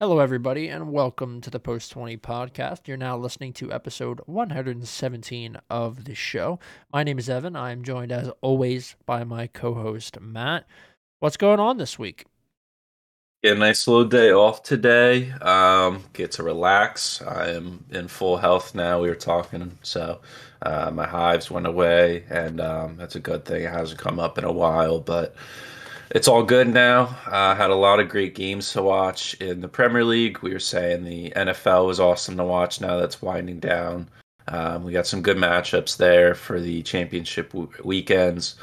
Hello, everybody, and welcome to the Post 20 podcast. You're now listening to episode 117 of the show. My name is Evan. I'm joined, as always, by my co host, Matt. What's going on this week? A nice little day off today. Um, get to relax. I am in full health now. We were talking, so uh, my hives went away, and um, that's a good thing. It hasn't come up in a while, but it's all good now. I uh, had a lot of great games to watch in the Premier League. We were saying the NFL was awesome to watch. Now that's winding down. Um, we got some good matchups there for the championship w- weekends,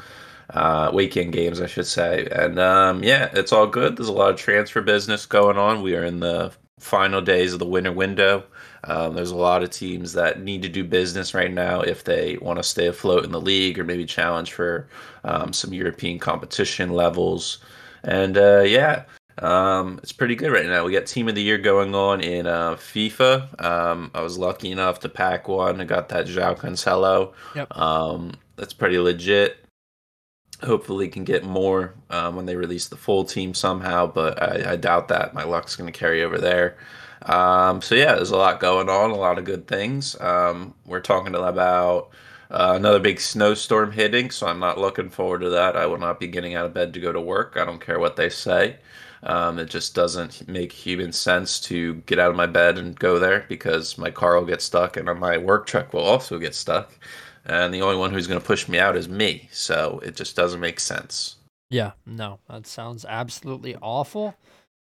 uh, weekend games, I should say. And um, yeah, it's all good. There's a lot of transfer business going on. We are in the final days of the winter window. Um, there's a lot of teams that need to do business right now if they want to stay afloat in the league or maybe challenge for um, some European competition levels. And uh, yeah, um, it's pretty good right now. We got Team of the Year going on in uh, FIFA. Um, I was lucky enough to pack one. I got that João Cancelo. Yep. Um, that's pretty legit. Hopefully, can get more um, when they release the full team somehow, but I, I doubt that. My luck's going to carry over there. Um, so yeah, there's a lot going on, a lot of good things. Um, we're talking about uh, another big snowstorm hitting, so I'm not looking forward to that. I will not be getting out of bed to go to work. I don't care what they say. Um, it just doesn't make human sense to get out of my bed and go there because my car will get stuck and my work truck will also get stuck. And the only one who's going to push me out is me. So it just doesn't make sense. Yeah, no, that sounds absolutely awful.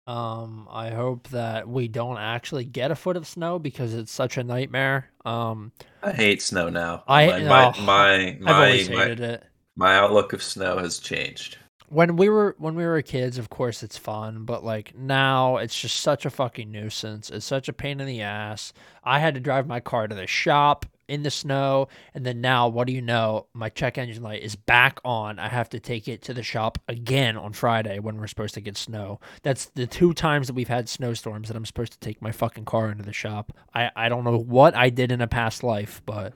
Um, I hope that we don't actually get a foot of snow because it's such a nightmare. Um, I hate snow now. I my my oh, my, my, I've always hated my, it. My outlook of snow has changed. When we were when we were kids, of course it's fun, but like now it's just such a fucking nuisance. It's such a pain in the ass. I had to drive my car to the shop in the snow. And then now, what do you know? My check engine light is back on. I have to take it to the shop again on Friday when we're supposed to get snow. That's the two times that we've had snowstorms that I'm supposed to take my fucking car into the shop. I, I don't know what I did in a past life, but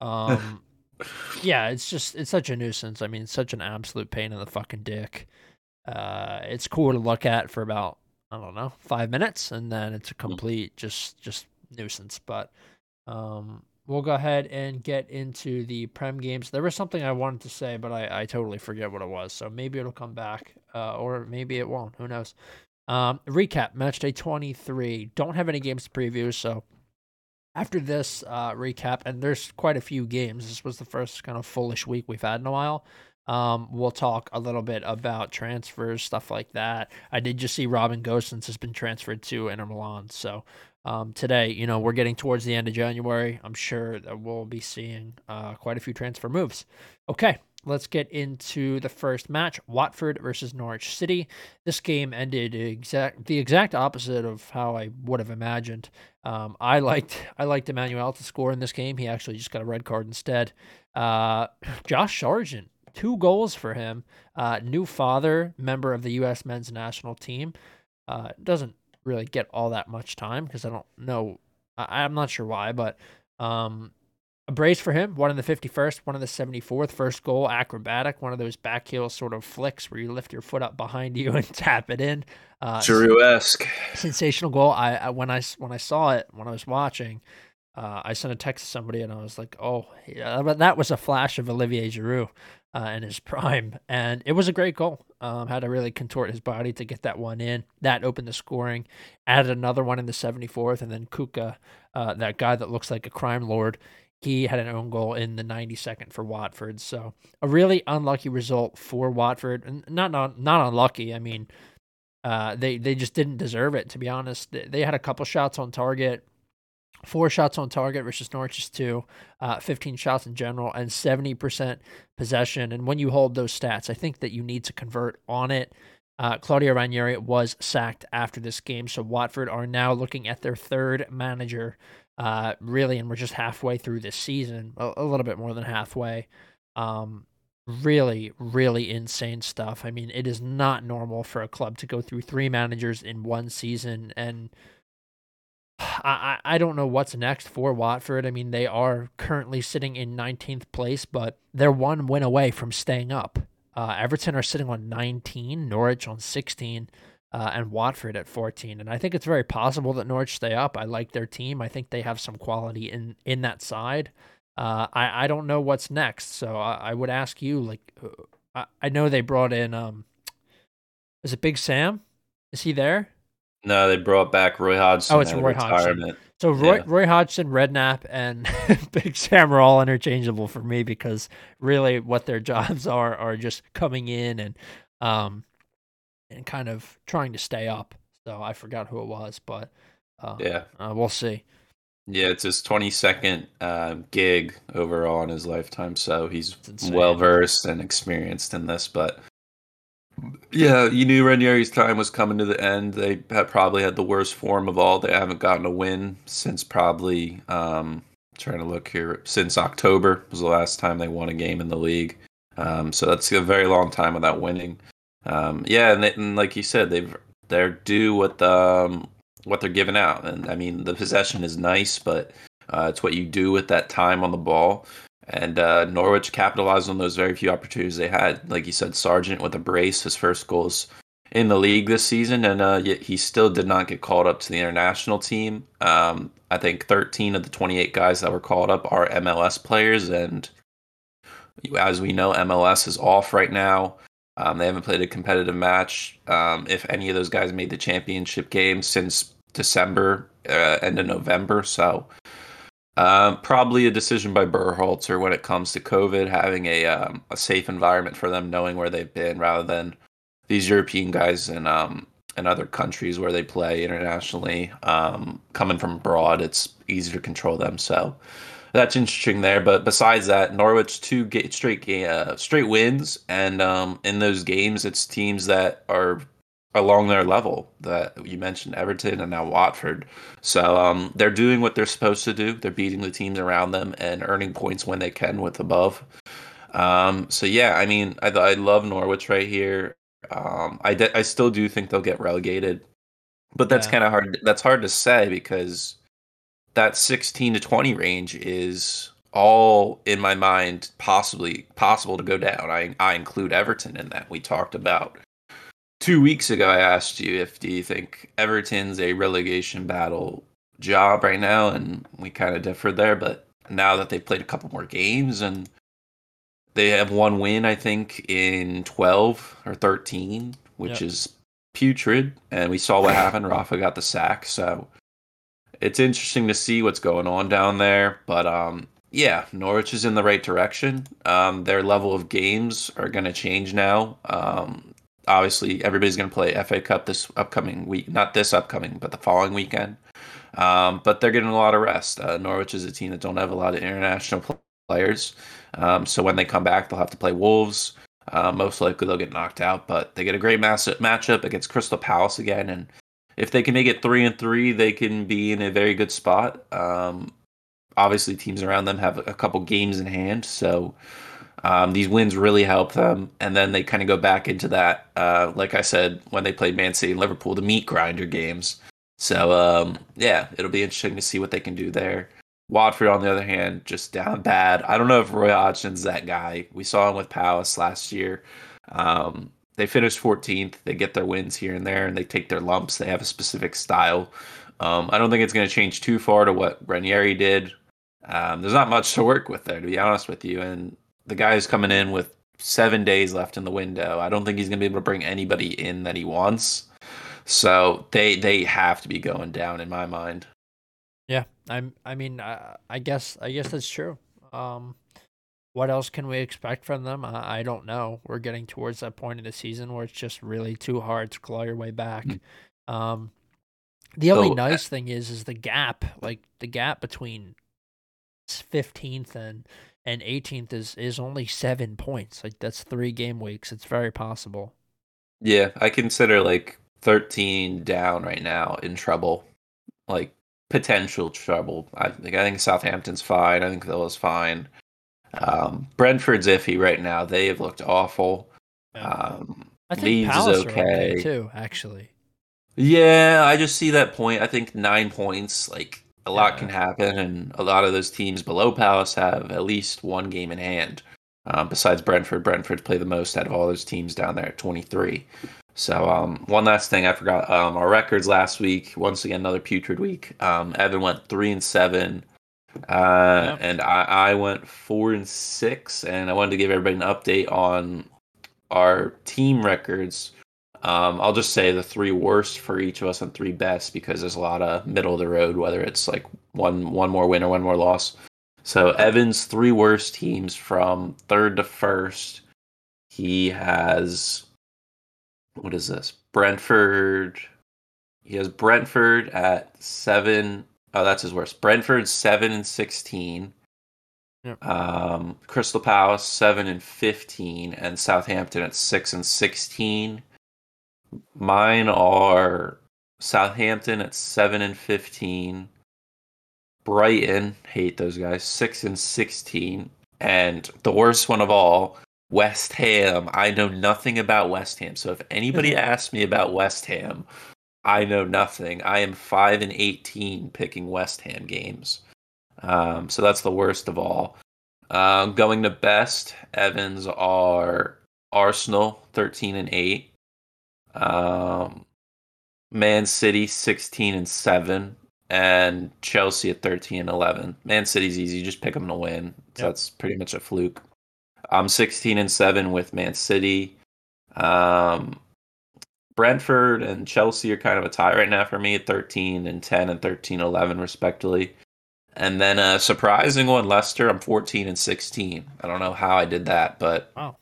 um yeah, it's just it's such a nuisance. I mean, it's such an absolute pain in the fucking dick. Uh it's cool to look at for about I don't know, 5 minutes and then it's a hmm. complete just just nuisance, but um we'll go ahead and get into the Prem games. There was something I wanted to say, but I, I totally forget what it was. So maybe it'll come back, uh, or maybe it won't. Who knows? Um, recap match day 23. Don't have any games to preview. So after this uh, recap, and there's quite a few games, this was the first kind of fullish week we've had in a while. Um, we'll talk a little bit about transfers, stuff like that. I did just see Robin Gosens has been transferred to Inter Milan. So um, today, you know, we're getting towards the end of January. I'm sure that we'll be seeing uh, quite a few transfer moves. Okay, let's get into the first match Watford versus Norwich City. This game ended exact the exact opposite of how I would have imagined. Um, I liked I liked Emmanuel to score in this game. He actually just got a red card instead. Uh, Josh Sargent, two goals for him. Uh, new father, member of the U.S. men's national team. Uh, doesn't really get all that much time because I don't know. I, am not sure why, but um, a brace for him. One in the 51st, one in the 74th. First goal, acrobatic. One of those back heel sort of flicks where you lift your foot up behind you and tap it in. Uh, esque. Sensational goal. I, I, when I when I saw it when I was watching, uh, I sent a text to somebody and I was like, "Oh, yeah, that was a flash of Olivier Giroud uh, in his prime," and it was a great goal. Um, had to really contort his body to get that one in. That opened the scoring. Added another one in the 74th, and then Kucka, uh, that guy that looks like a crime lord, he had an own goal in the 92nd for Watford. So a really unlucky result for Watford. Not not not unlucky. I mean, uh, they they just didn't deserve it to be honest. They had a couple shots on target four shots on target versus Norwich's two, uh, 15 shots in general, and 70% possession. And when you hold those stats, I think that you need to convert on it. Uh, Claudio Ranieri was sacked after this game, so Watford are now looking at their third manager, uh, really, and we're just halfway through this season, a, a little bit more than halfway. Um, really, really insane stuff. I mean, it is not normal for a club to go through three managers in one season and – I, I don't know what's next for Watford. I mean, they are currently sitting in 19th place, but they're one win away from staying up. Uh, Everton are sitting on 19, Norwich on 16. uh, and Watford at 14. And I think it's very possible that Norwich stay up. I like their team. I think they have some quality in in that side. Uh, I I don't know what's next, so I, I would ask you. Like, uh, I, I know they brought in um, is it Big Sam? Is he there? No, they brought back Roy Hodgson. Oh, it's Roy Hodgson. So Roy, yeah. Roy Hodgson, Redknapp, and Big Sam are all interchangeable for me because really what their jobs are are just coming in and um and kind of trying to stay up. So I forgot who it was, but uh, yeah, uh, we'll see. Yeah, it's his 22nd uh, gig overall in his lifetime, so he's well versed and experienced in this. But yeah, you knew Ranieri's time was coming to the end. They had probably had the worst form of all. They haven't gotten a win since probably um, trying to look here since October was the last time they won a game in the league. Um, so that's a very long time without winning. Um, yeah, and, they, and, like you said, they've they're due what the um, what they're giving out, and I mean the possession is nice, but uh, it's what you do with that time on the ball. And uh, Norwich capitalized on those very few opportunities they had. Like you said, Sargent with a brace, his first goals in the league this season, and uh, yet he still did not get called up to the international team. Um, I think 13 of the 28 guys that were called up are MLS players, and as we know, MLS is off right now. Um, they haven't played a competitive match. Um, if any of those guys made the championship game since December, uh, end of November, so um, probably a decision by Berhalter when it comes to COVID, having a um, a safe environment for them, knowing where they've been, rather than these European guys in um, in other countries where they play internationally, um, coming from abroad. It's easier to control them, so that's interesting there. But besides that, Norwich two straight uh, straight wins, and um, in those games, it's teams that are along their level that you mentioned Everton and now Watford. So um, they're doing what they're supposed to do. They're beating the teams around them and earning points when they can with above. Um, so yeah, I mean, I, I love Norwich right here. Um, I, de- I still do think they'll get relegated, but that's yeah. kind of hard. That's hard to say because that 16 to 20 range is all in my mind possibly possible to go down. I I include Everton in that. We talked about two weeks ago, I asked you if do you think Everton's a relegation battle job right now, and we kind of differed there. But now that they've played a couple more games and they have one win, I think, in twelve or thirteen, which yep. is putrid. And we saw what happened. Rafa got the sack, so it's interesting to see what's going on down there. But um, yeah, Norwich is in the right direction. Um, their level of games are going to change now. Um, obviously everybody's going to play FA Cup this upcoming week, not this upcoming, but the following weekend. Um, but they're getting a lot of rest. Uh, Norwich is a team that don't have a lot of international players, um, so when they come back, they'll have to play Wolves. Uh, most likely they'll get knocked out, but they get a great mass- matchup against Crystal Palace again, and if they can make it three and three, they can be in a very good spot. Um, obviously, teams around them have a couple games in hand, so um, these wins really help them, and then they kind of go back into that. Uh, like I said, when they played Man City and Liverpool, the meat grinder games. So um, yeah, it'll be interesting to see what they can do there. Watford, on the other hand, just down bad. I don't know if Roy Hodgson's that guy. We saw him with Palace last year. Um, they finished 14th. They get their wins here and there, and they take their lumps. They have a specific style. Um, I don't think it's going to change too far to what Ranieri did. Um, there's not much to work with there, to be honest with you. And the guy's coming in with seven days left in the window. I don't think he's going to be able to bring anybody in that he wants. So they they have to be going down in my mind. Yeah, I'm. I mean, I, I guess I guess that's true. Um, what else can we expect from them? I, I don't know. We're getting towards that point in the season where it's just really too hard to claw your way back. Mm-hmm. Um, the only nice thing is, is the gap, like the gap between fifteenth and and 18th is is only seven points. Like that's three game weeks. It's very possible. Yeah, I consider like 13 down right now in trouble, like potential trouble. I think I think Southampton's fine. I think Villa's fine. Um, Brentford's iffy right now. They have looked awful. Yeah. Um, I think Leeds Palace is okay. okay too. Actually. Yeah, I just see that point. I think nine points, like a lot can happen, and a lot of those teams below Palace have at least one game in hand. Um, besides Brentford, Brentford play the most out of all those teams down there at 23. So um, one last thing I forgot um, our records last week. Once again, another putrid week. Um, Evan went three and seven, uh, yep. and I, I went four and six. And I wanted to give everybody an update on our team records. Um, I'll just say the three worst for each of us and three best because there's a lot of middle of the road, whether it's like one one more win or one more loss. So Evan's three worst teams from third to first. He has what is this? Brentford. He has Brentford at seven. Oh, that's his worst. Brentford seven and sixteen. Yep. Um, Crystal Palace seven and fifteen, and Southampton at six and sixteen. Mine are Southampton at seven and fifteen. Brighton, hate those guys, six and sixteen, and the worst one of all, West Ham. I know nothing about West Ham, so if anybody asks me about West Ham, I know nothing. I am five and eighteen picking West Ham games, um, so that's the worst of all. Um, going to best, Evans are Arsenal thirteen and eight, um, Man City sixteen and seven, and Chelsea at 13 and 11. Man City's easy, just pick them to win. So yep. that's pretty much a fluke. I'm 16 and 7 with Man City. Um, Brentford and Chelsea are kind of a tie right now for me at 13 and 10 and 13 11 respectively. And then a surprising one, Leicester, I'm 14 and 16. I don't know how I did that, but wow.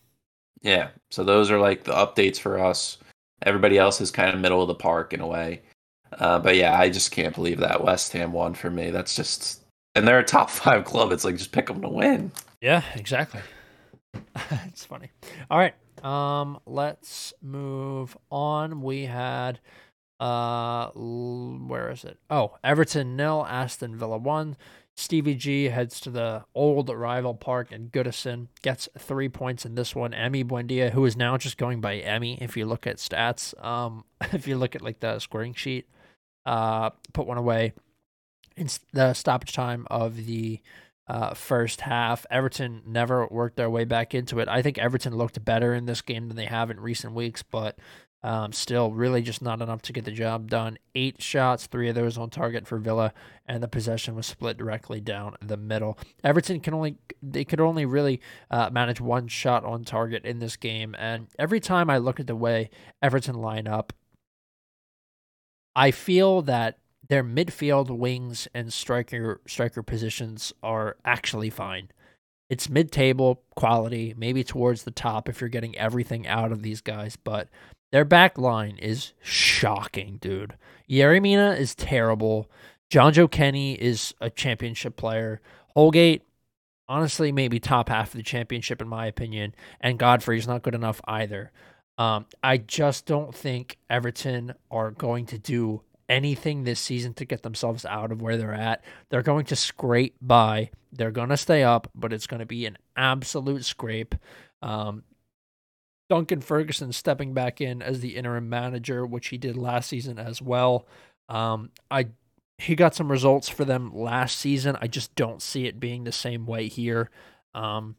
yeah. So those are like the updates for us. Everybody else is kind of middle of the park in a way. Uh, but yeah, I just can't believe that West Ham won for me. That's just, and they're a top five club. It's like just pick them to win. Yeah, exactly. it's funny. All right, um, let's move on. We had, uh, where is it? Oh, Everton nil, Aston Villa one. Stevie G heads to the old rival park in Goodison, gets three points in this one. Emi Buendia, who is now just going by Emmy, if you look at stats, um, if you look at like the scoring sheet, uh, put one away in the stoppage time of the uh, first half. Everton never worked their way back into it. I think Everton looked better in this game than they have in recent weeks, but um, still really just not enough to get the job done. Eight shots, three of those on target for Villa, and the possession was split directly down the middle. Everton can only they could only really uh, manage one shot on target in this game, and every time I look at the way Everton line up, I feel that their midfield wings and striker striker positions are actually fine. It's mid-table quality, maybe towards the top if you're getting everything out of these guys, but their back line is shocking, dude. Yerry Mina is terrible. Jonjoe Kenny is a championship player. Holgate, honestly, maybe top half of the championship in my opinion, and Godfrey's not good enough either. Um, I just don't think Everton are going to do anything this season to get themselves out of where they're at. They're going to scrape by. They're going to stay up, but it's going to be an absolute scrape. Um, Duncan Ferguson stepping back in as the interim manager, which he did last season as well. Um, I he got some results for them last season. I just don't see it being the same way here. Um,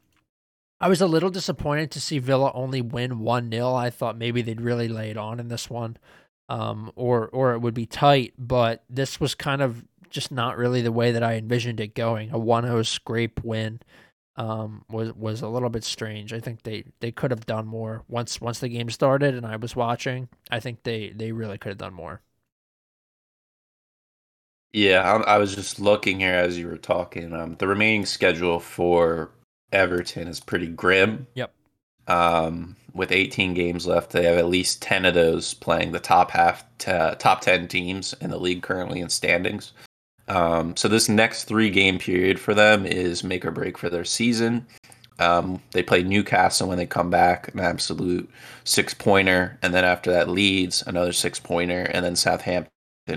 I was a little disappointed to see Villa only win 1 0. I thought maybe they'd really lay it on in this one. Um, or or it would be tight, but this was kind of just not really the way that I envisioned it going. A 1-0 scrape win um, was was a little bit strange. I think they, they could have done more once once the game started and I was watching. I think they they really could have done more. Yeah, I, I was just looking here as you were talking. Um, the remaining schedule for Everton is pretty grim. Yep. Um, with 18 games left, they have at least 10 of those playing the top half, to, top 10 teams in the league currently in standings. Um, so this next three game period for them is make or break for their season. Um, they play Newcastle when they come back, an absolute six pointer, and then after that Leeds, another six pointer, and then Southampton,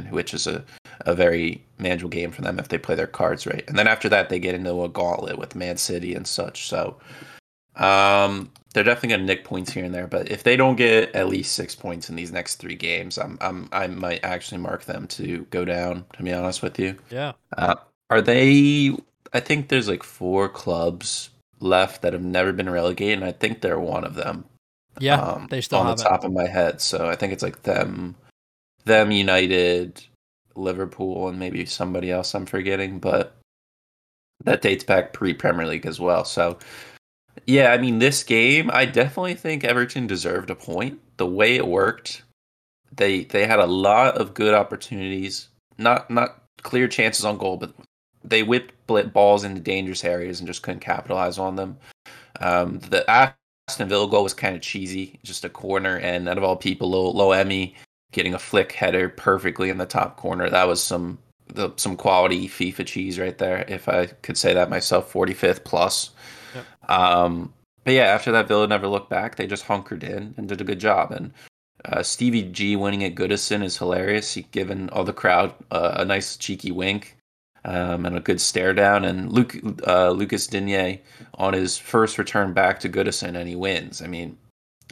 which is a a very manageable game for them if they play their cards right. And then after that, they get into a gauntlet with Man City and such. So um, they're definitely going to nick points here and there. But if they don't get at least six points in these next three games, I'm, I'm I might actually mark them to go down. To be honest with you, yeah. Uh, are they? I think there's like four clubs left that have never been relegated, and I think they're one of them. Yeah, um, they still on the top of my head. So I think it's like them, them United, Liverpool, and maybe somebody else I'm forgetting, but that dates back pre Premier League as well. So yeah, I mean this game, I definitely think Everton deserved a point. The way it worked, they they had a lot of good opportunities, not not clear chances on goal, but they whipped balls into dangerous areas and just couldn't capitalize on them. Um, the Aston Villa goal was kind of cheesy, just a corner, and out of all people, Low, Low Emmy getting a flick header perfectly in the top corner. That was some the, some quality FIFA cheese right there, if I could say that myself. 45th plus. Yep. Um, but yeah, after that, Villa never looked back. They just hunkered in and did a good job. And uh, Stevie G winning at Goodison is hilarious. He given all the crowd uh, a nice cheeky wink um, and a good stare down. And Luke, uh, Lucas Digne on his first return back to Goodison, and he wins. I mean,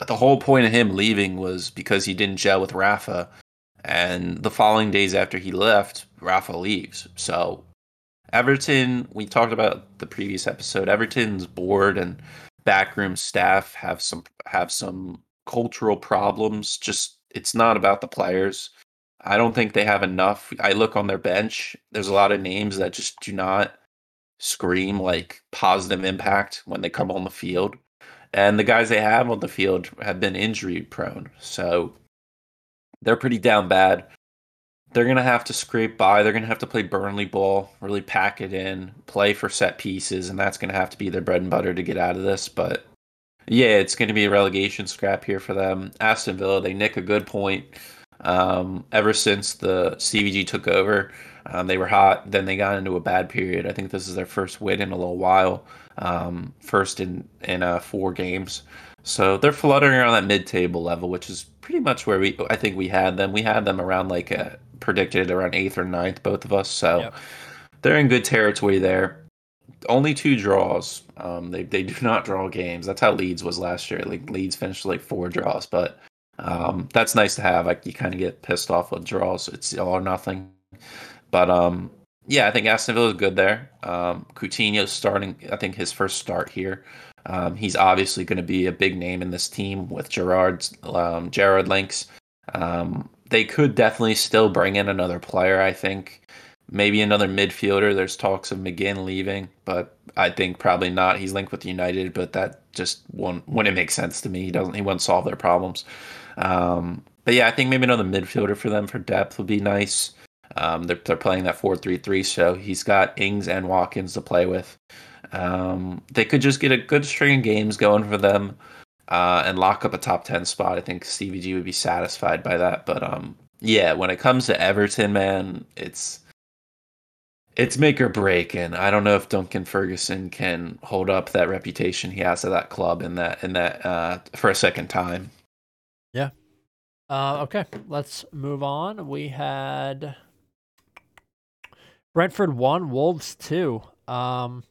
the whole point of him leaving was because he didn't gel with Rafa. And the following days after he left, Rafa leaves. So Everton, we talked about the previous episode. Everton's board and backroom staff have some have some cultural problems. Just it's not about the players. I don't think they have enough. I look on their bench. There's a lot of names that just do not scream like positive impact when they come on the field. And the guys they have on the field have been injury prone. So they're pretty down bad. They're going to have to scrape by. They're going to have to play Burnley ball, really pack it in, play for set pieces, and that's going to have to be their bread and butter to get out of this. But yeah, it's going to be a relegation scrap here for them. Aston Villa, they nick a good point. Um, ever since the CVG took over, um, they were hot. Then they got into a bad period. I think this is their first win in a little while. Um, first in in uh, four games. So they're fluttering around that mid-table level, which is pretty much where we I think we had them. We had them around like a, uh, predicted around eighth or ninth, both of us. So yep. they're in good territory there. Only two draws. Um, they they do not draw games. That's how Leeds was last year. Like Leeds finished like four draws, but um, that's nice to have. Like you kind of get pissed off with draws. It's all or nothing. But um, yeah, I think Aston Villa is good there. Um, Coutinho's starting. I think his first start here. Um, he's obviously going to be a big name in this team with Gerrard's um, Gerrard links. Um, they could definitely still bring in another player. I think maybe another midfielder. There's talks of McGinn leaving, but I think probably not. He's linked with United, but that just won't wouldn't make sense to me. He doesn't. He won't solve their problems. Um, but yeah, I think maybe another midfielder for them for depth would be nice. Um, they're, they're playing that 4 3 3, so he's got Ings and Watkins to play with. Um, they could just get a good string of games going for them uh, and lock up a top 10 spot. I think CVG would be satisfied by that. But um, yeah, when it comes to Everton, man, it's. It's make or break, and I don't know if Duncan Ferguson can hold up that reputation he has at that club in that in that uh, for a second time. Yeah. Uh, okay, let's move on. We had Brentford one, Wolves two. Um,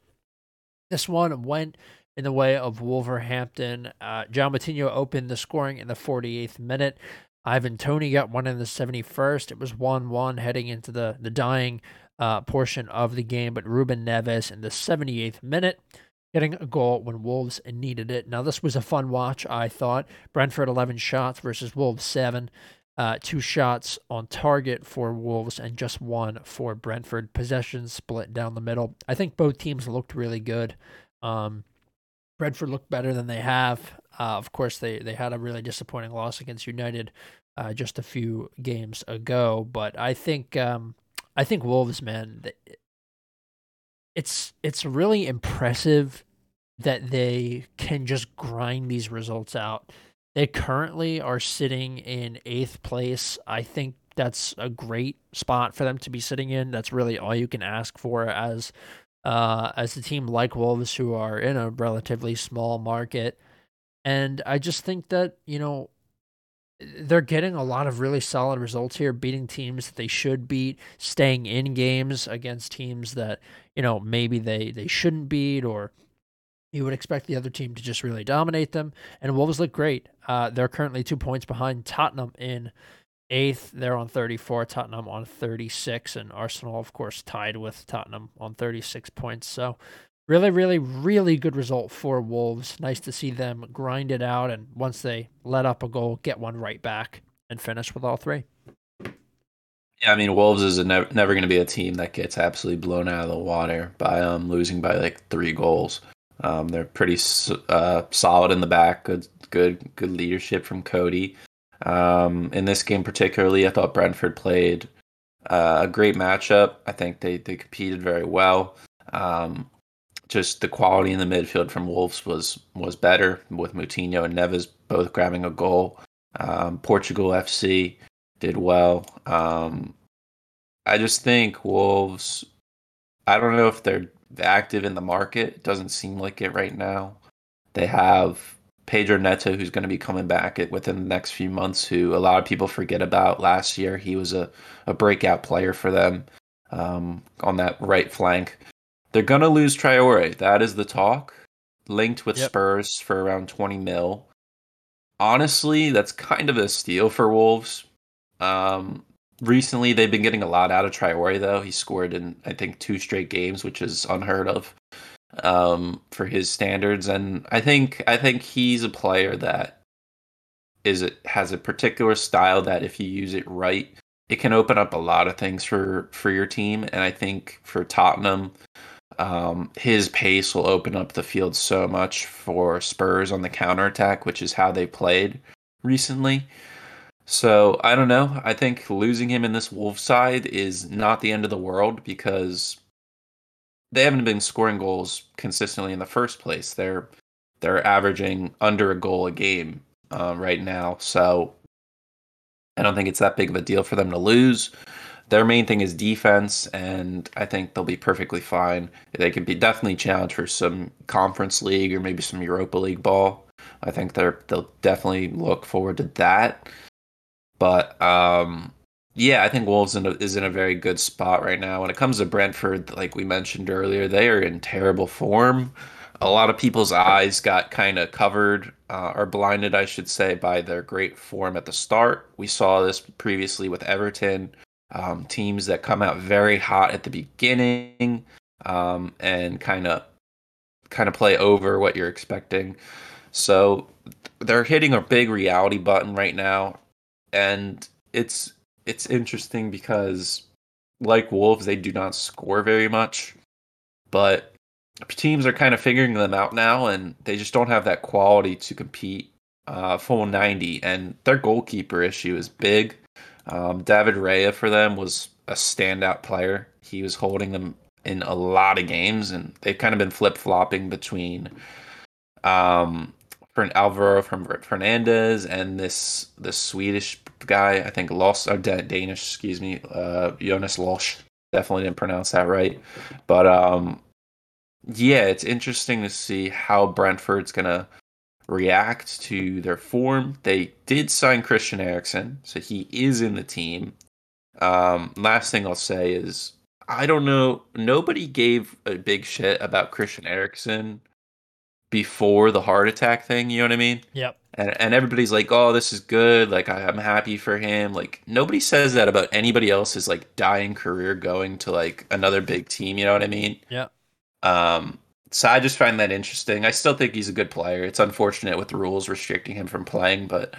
this one went in the way of Wolverhampton. Uh, João Moutinho opened the scoring in the 48th minute. Ivan Toney got one in the 71st. It was 1 1 heading into the, the dying uh, portion of the game, but Ruben Neves in the 78th minute getting a goal when Wolves needed it. Now, this was a fun watch, I thought. Brentford 11 shots versus Wolves 7. Uh, two shots on target for Wolves and just one for Brentford. Possessions split down the middle. I think both teams looked really good. Um, Brentford looked better than they have. Uh, of course, they, they had a really disappointing loss against United uh, just a few games ago. But I think um, I think Wolves, man, it's it's really impressive that they can just grind these results out. They currently are sitting in eighth place. I think that's a great spot for them to be sitting in. That's really all you can ask for as uh, as a team like Wolves, who are in a relatively small market. And I just think that you know they're getting a lot of really solid results here, beating teams that they should beat, staying in games against teams that you know maybe they they shouldn't beat, or you would expect the other team to just really dominate them. And Wolves look great. Uh, they're currently two points behind Tottenham in eighth. They're on 34, Tottenham on 36, and Arsenal, of course, tied with Tottenham on 36 points. So really, really, really good result for Wolves. Nice to see them grind it out, and once they let up a goal, get one right back and finish with all three. Yeah, I mean, Wolves is never never going to be a team that gets absolutely blown out of the water by um losing by like three goals. Um, they're pretty uh, solid in the back. Good, good, good leadership from Coady. Um, in this game particularly, I thought Brentford played uh, a great matchup. I think they they competed very well. Um, just the quality in the midfield from Wolves was was better with Moutinho and Neves both grabbing a goal. Um, Portugal FC did well. Um, I just think Wolves. I don't know if they're active in the market. It doesn't seem like it right now. They have Pedro Neto, who's going to be coming back within the next few months, who a lot of people forget about last year. He was a, a breakout player for them um, on that right flank. They're going to lose Traore. That is the talk. Linked with yep. Spurs for around 20 mil. Honestly, that's kind of a steal for Wolves. Um, recently, they've been getting a lot out of Traore, though. He scored in, I think, two straight games, which is unheard of um, for his standards. And I think I think he's a player that is it has a particular style that if you use it right, it can open up a lot of things for for your team. And I think for Tottenham, um, his pace will open up the field so much for Spurs on the counterattack, which is how they played recently. So I don't know. I think losing him in this Wolf side is not the end of the world because they haven't been scoring goals consistently in the first place. They're they're averaging under a goal a game uh, right now. So I don't think it's that big of a deal for them to lose their main thing is defense, and I think they'll be perfectly fine. They could be definitely challenged for some conference league or maybe some Europa League ball. I think they're they'll definitely look forward to that. But um, yeah, I think Wolves in a, is in a very good spot right now. When it comes to Brentford, like we mentioned earlier, they are in terrible form. A lot of people's eyes got kind of covered uh, or blinded, I should say, by their great form at the start. We saw this previously with Everton um, teams that come out very hot at the beginning um, and kind of kind of play over what you're expecting. So they're hitting a big reality button right now, and it's it's interesting because like Wolves, they do not score very much, but teams are kind of figuring them out now, and they just don't have that quality to compete uh, full 90. And their goalkeeper issue is big. Um, David Raya for them was a standout player. He was holding them in a lot of games, and they've kind of been flip flopping between um, Alvaro from Fernandez and this the Swedish guy. I think Loss or Danish, excuse me, uh, Jonas Losh. Definitely didn't pronounce that right, but um, yeah, it's interesting to see how Brentford's gonna react to their form. They did sign Christian Eriksen, so he is in the team. Um, last thing I'll say is I don't know. Nobody gave a big shit about Christian Eriksen before the heart attack thing. You know what I mean? Yep. And and everybody's like, "Oh, this is good. Like I, I'm happy for him." Like nobody says that about anybody else's like dying career going to like another big team. You know what I mean? Yeah. Um, so I just find that interesting. I still think he's a good player. It's unfortunate with the rules restricting him from playing, but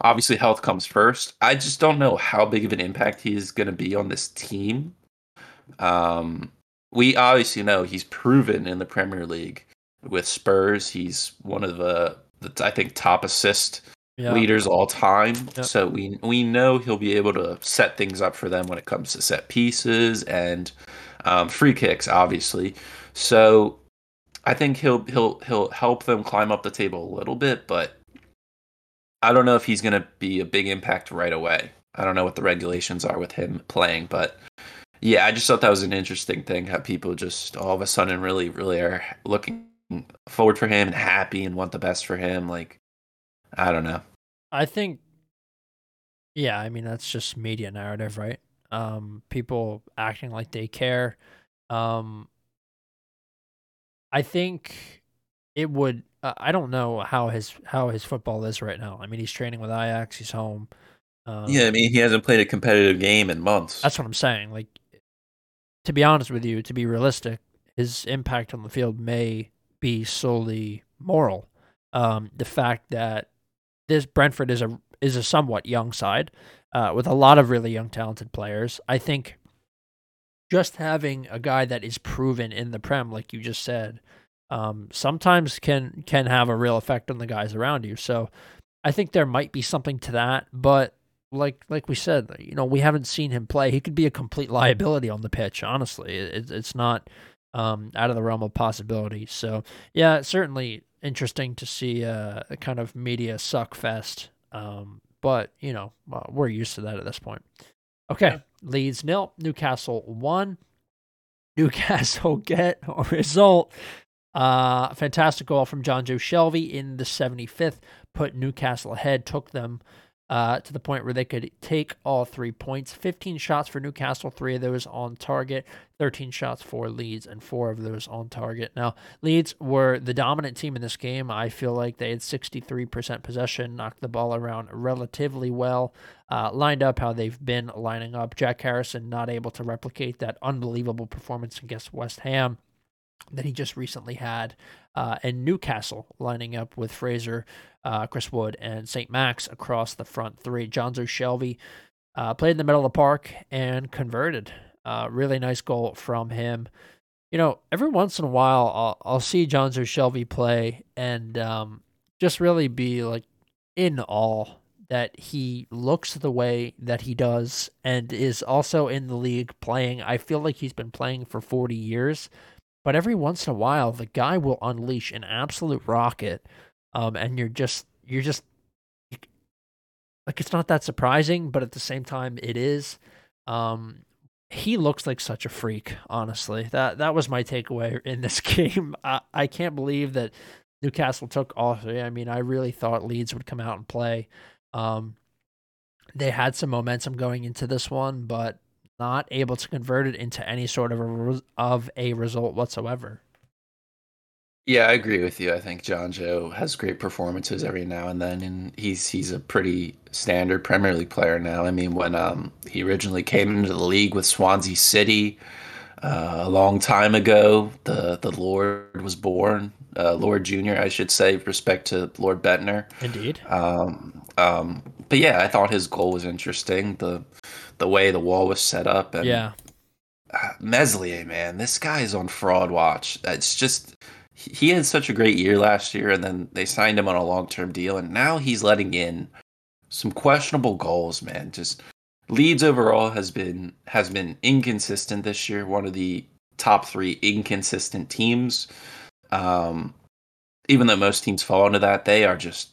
obviously health comes first. I just don't know how big of an impact he's going to be on this team. Um, we obviously know he's proven in the Premier League with Spurs. He's one of the, the I think top assist yeah. leaders all time. Yep. So we we know he'll be able to set things up for them when it comes to set pieces and um, free kicks, obviously. So I think he'll he'll he'll help them climb up the table a little bit, but I don't know if he's going to be a big impact right away. I don't know what the regulations are with him playing, but yeah, I just thought that was an interesting thing how people just all of a sudden really really are looking forward for him and happy and want the best for him like I don't know. I think yeah, I mean that's just media narrative, right? Um people acting like they care. Um I think it would. Uh, I don't know how his how his football is right now. I mean, he's training with Ajax. He's home. Um, yeah, I mean, he hasn't played a competitive game in months. That's what I'm saying. Like, to be honest with you, to be realistic, his impact on the field may be solely moral. Um, the fact that this Brentford is a is a somewhat young side uh, with a lot of really young talented players. I think just having a guy that is proven in the prem, like you just said, um, sometimes can can have a real effect on the guys around you. So I think there might be something to that, but like like we said, you know, we haven't seen him play. He could be a complete liability on the pitch. Honestly, it, it's not um, out of the realm of possibility. So yeah, it's certainly interesting to see a, a kind of media suck fest. Um, but you know, well, we're used to that at this point. Okay, yeah. Leeds nil, Newcastle one. Newcastle get a result. Uh, fantastic goal from Jonjo Shelvey in the 75th, put Newcastle ahead, took them uh, to the point where they could take all three points. 15 shots for Newcastle, three of those on target, 13 shots for Leeds, and four of those on target. Now, Leeds were the dominant team in this game. I feel like they had 63% possession, knocked the ball around relatively well, uh, lined up how they've been lining up. Jack Harrison not able to replicate that unbelievable performance against West Ham that he just recently had, uh, and Newcastle lining up with Fraser, uh, Chris Wood, and St. Max across the front three. Jonjo Shelvey uh, played in the middle of the park and converted. Uh, really nice goal from him. You know, every once in a while, I'll, I'll see Jonjo Shelvey play and um, just really be like in awe that he looks the way that he does and is also in the league playing. I feel like he's been playing for 40 years but every once in a while, the guy will unleash an absolute rocket, um, and you're just you're just like it's not that surprising, but at the same time, it is. Um, he looks like such a freak. Honestly, that that was my takeaway in this game. I, I can't believe that Newcastle took all three. I mean, I really thought Leeds would come out and play. Um, they had some momentum going into this one, but not able to convert it into any sort of a, of a result whatsoever. Yeah, I agree with you. I think Jonjo has great performances every now and then, and he's he's a pretty standard Premier League player now. I mean, when um, he originally came into the league with Swansea City uh, a long time ago, the the Lord was born, uh, Lord Junior, I should say, with respect to Lord Bendtner. Indeed. Um, um, but yeah, I thought his goal was interesting. The the way the wall was set up. And, yeah. Uh, Meslier, man, this guy is on fraud watch. It's just he had such a great year last year, and then they signed him on a long term deal, and now he's letting in some questionable goals, man. Just Leeds overall has been has been inconsistent this year. One of the top three inconsistent teams. Um, even though most teams fall into that, they are just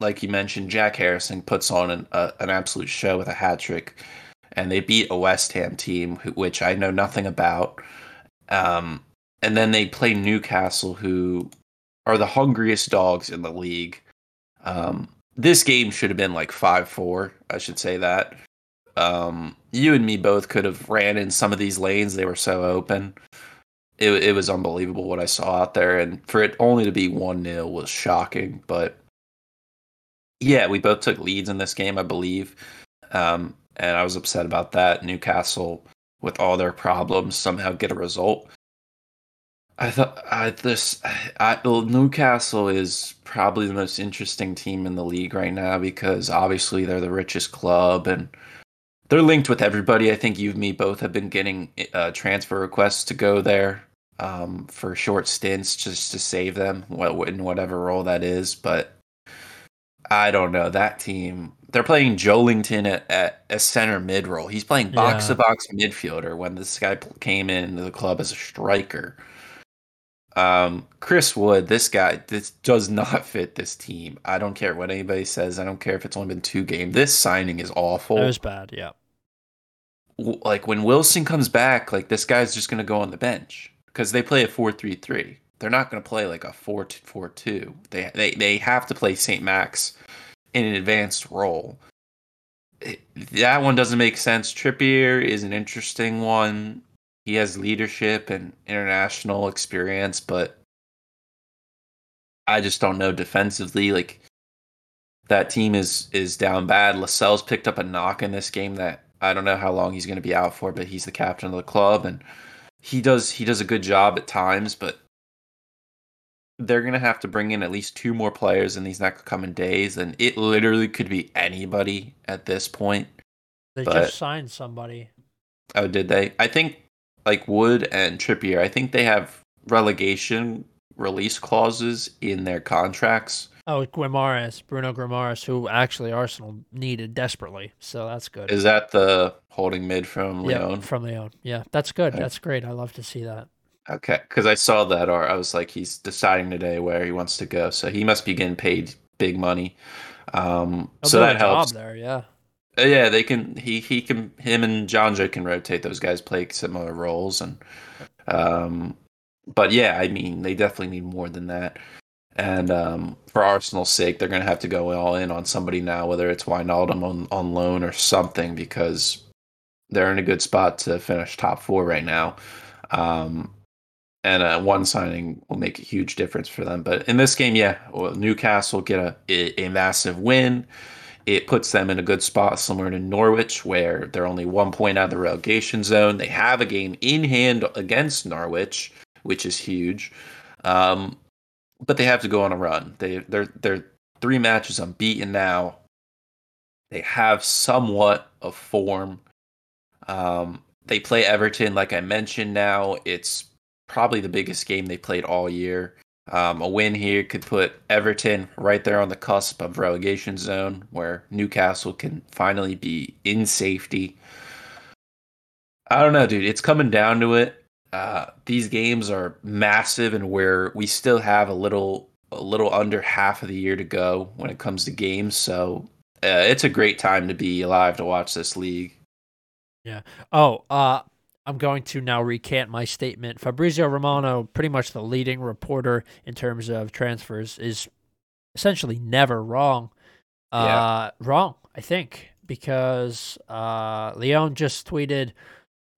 like you mentioned. Jack Harrison puts on an, a, an absolute show with a hat trick and they beat a West Ham team, which I know nothing about. Um, and then they play Newcastle, who are the hungriest dogs in the league. Um, this game should have been like 5 4, I should say that. Um, you and me both could have ran in some of these lanes, they were so open. It, it was unbelievable what I saw out there, and for it only to be 1 0 was shocking. But yeah, we both took leads in this game, I believe. Um, and I was upset about that. Newcastle, with all their problems, somehow get a result. I thought I this I, Newcastle is probably the most interesting team in the league right now because obviously they're the richest club and they're linked with everybody. I think you and me both have been getting uh, transfer requests to go there um, for short stints just to save them in whatever role that is. But I don't know that team they're playing Joelinton at, at a center mid role. He's playing box to box midfielder when this guy came into the club as a striker. Um, Chris Wood, this guy, this does not fit this team. I don't care what anybody says. I don't care if it's only been two games. This signing is awful. It was bad, yeah. Like when Wilson comes back, like this guy's just going to go on the bench because they play a four-three-three. They're not going to play like a four-four-two. They they they have to play St. Max in an advanced role. That one doesn't make sense. Trippier is an interesting one. He has leadership and international experience, but I just don't know defensively. Like that team is is down bad. Lascelles picked up a knock in this game that I don't know how long he's going to be out for, but he's the captain of the club and he does he does a good job at times, but they're gonna have to bring in at least two more players in these next coming days, and it literally could be anybody at this point. They But- just signed somebody. Oh, did they? I think like Wood and Trippier. I think they have relegation release clauses in their contracts. Oh, Guimarães, Bruno Guimarães, who actually Arsenal needed desperately. So that's good. Is that the holding mid from yeah, Lyon? from Lyon. Yeah, that's good. That's great. I love to see that. Okay, because I saw that, or I was like, he's deciding today where he wants to go, so he must be getting paid big money. Um, so that helps. job there. Yeah. Uh, yeah, they can. He he can. Him and Jonjo can rotate. Those guys play similar roles, and um, but yeah, I mean, they definitely need more than that. And um, for Arsenal's sake, they're going to have to go all in on somebody now, whether it's Wijnaldum on on loan or something, because they're in a good spot to finish top four right now. Um, and uh, one signing will make a huge difference for them. But in this game, yeah, well, Newcastle get a, a, massive win. It puts them in a good spot, similar to Norwich, where they're only one point out of the relegation zone. They have a game in hand against Norwich, which is huge. Um, but they have to go on a run. They they're they're three matches unbeaten now. They have somewhat of form. Um, they play Everton, like I mentioned. Now it's probably the biggest game they played all year. Um, a win here could put Everton right there on the cusp of relegation zone, where Newcastle can finally be in safety. I don't know, dude. It's coming down to it. Uh, these games are massive, and where we still have a little, a little under half of the year to go when it comes to games. So uh, it's a great time to be alive to watch this league. Yeah. Oh, uh, I'm going to now recant my statement. Fabrizio Romano, pretty much the leading reporter in terms of transfers, is essentially never wrong. Uh, Wrong, I think, because uh, Lyon just tweeted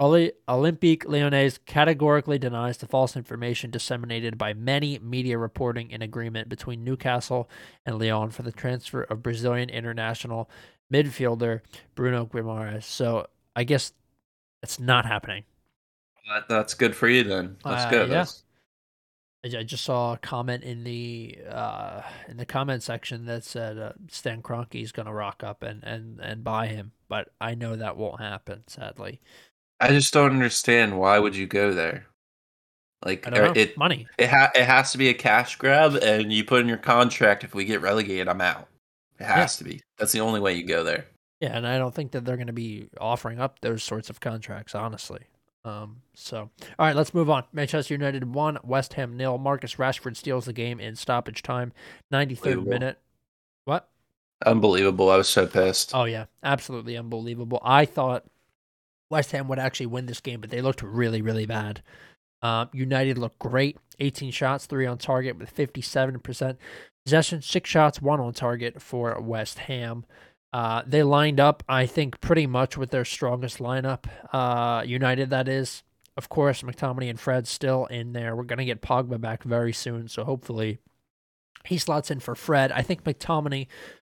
Olympique Lyonnais categorically denies the false information disseminated by many media reporting in agreement between Newcastle and Lyon for the transfer of Brazilian international midfielder Bruno Guimarães. So I guess it's not happening. That, that's good for you then. That's Uh, good. yeah. That's- I I just saw a comment in the uh, in the comment section that said uh, Stan Kroenke is going to rock up and, and, and buy him, but I know that won't happen. Sadly, I just don't understand why would you go there? Like I don't know. it Money. it ha- it has to be a cash grab and you put in your contract if we get relegated I'm out. It has to be. That's the only way you go there. Yeah, and I don't think that they're going to be offering up those sorts of contracts, honestly. Um, so, all right, let's move on. Manchester United won, West Ham nil. Marcus Rashford steals the game in stoppage time, 93rd minute. What? Unbelievable. I was so pissed. Oh yeah, absolutely unbelievable. I thought West Ham would actually win this game, but they looked really, really bad. Um, United looked great. 18 shots, three on target with 57% possession. Six shots, one on target for West Ham. Uh, they lined up, I think, pretty much with their strongest lineup. Uh, United, that is. Of course, McTominay and Fred still in there. We're going to get Pogba back very soon, so hopefully he slots in for Fred. I think McTominay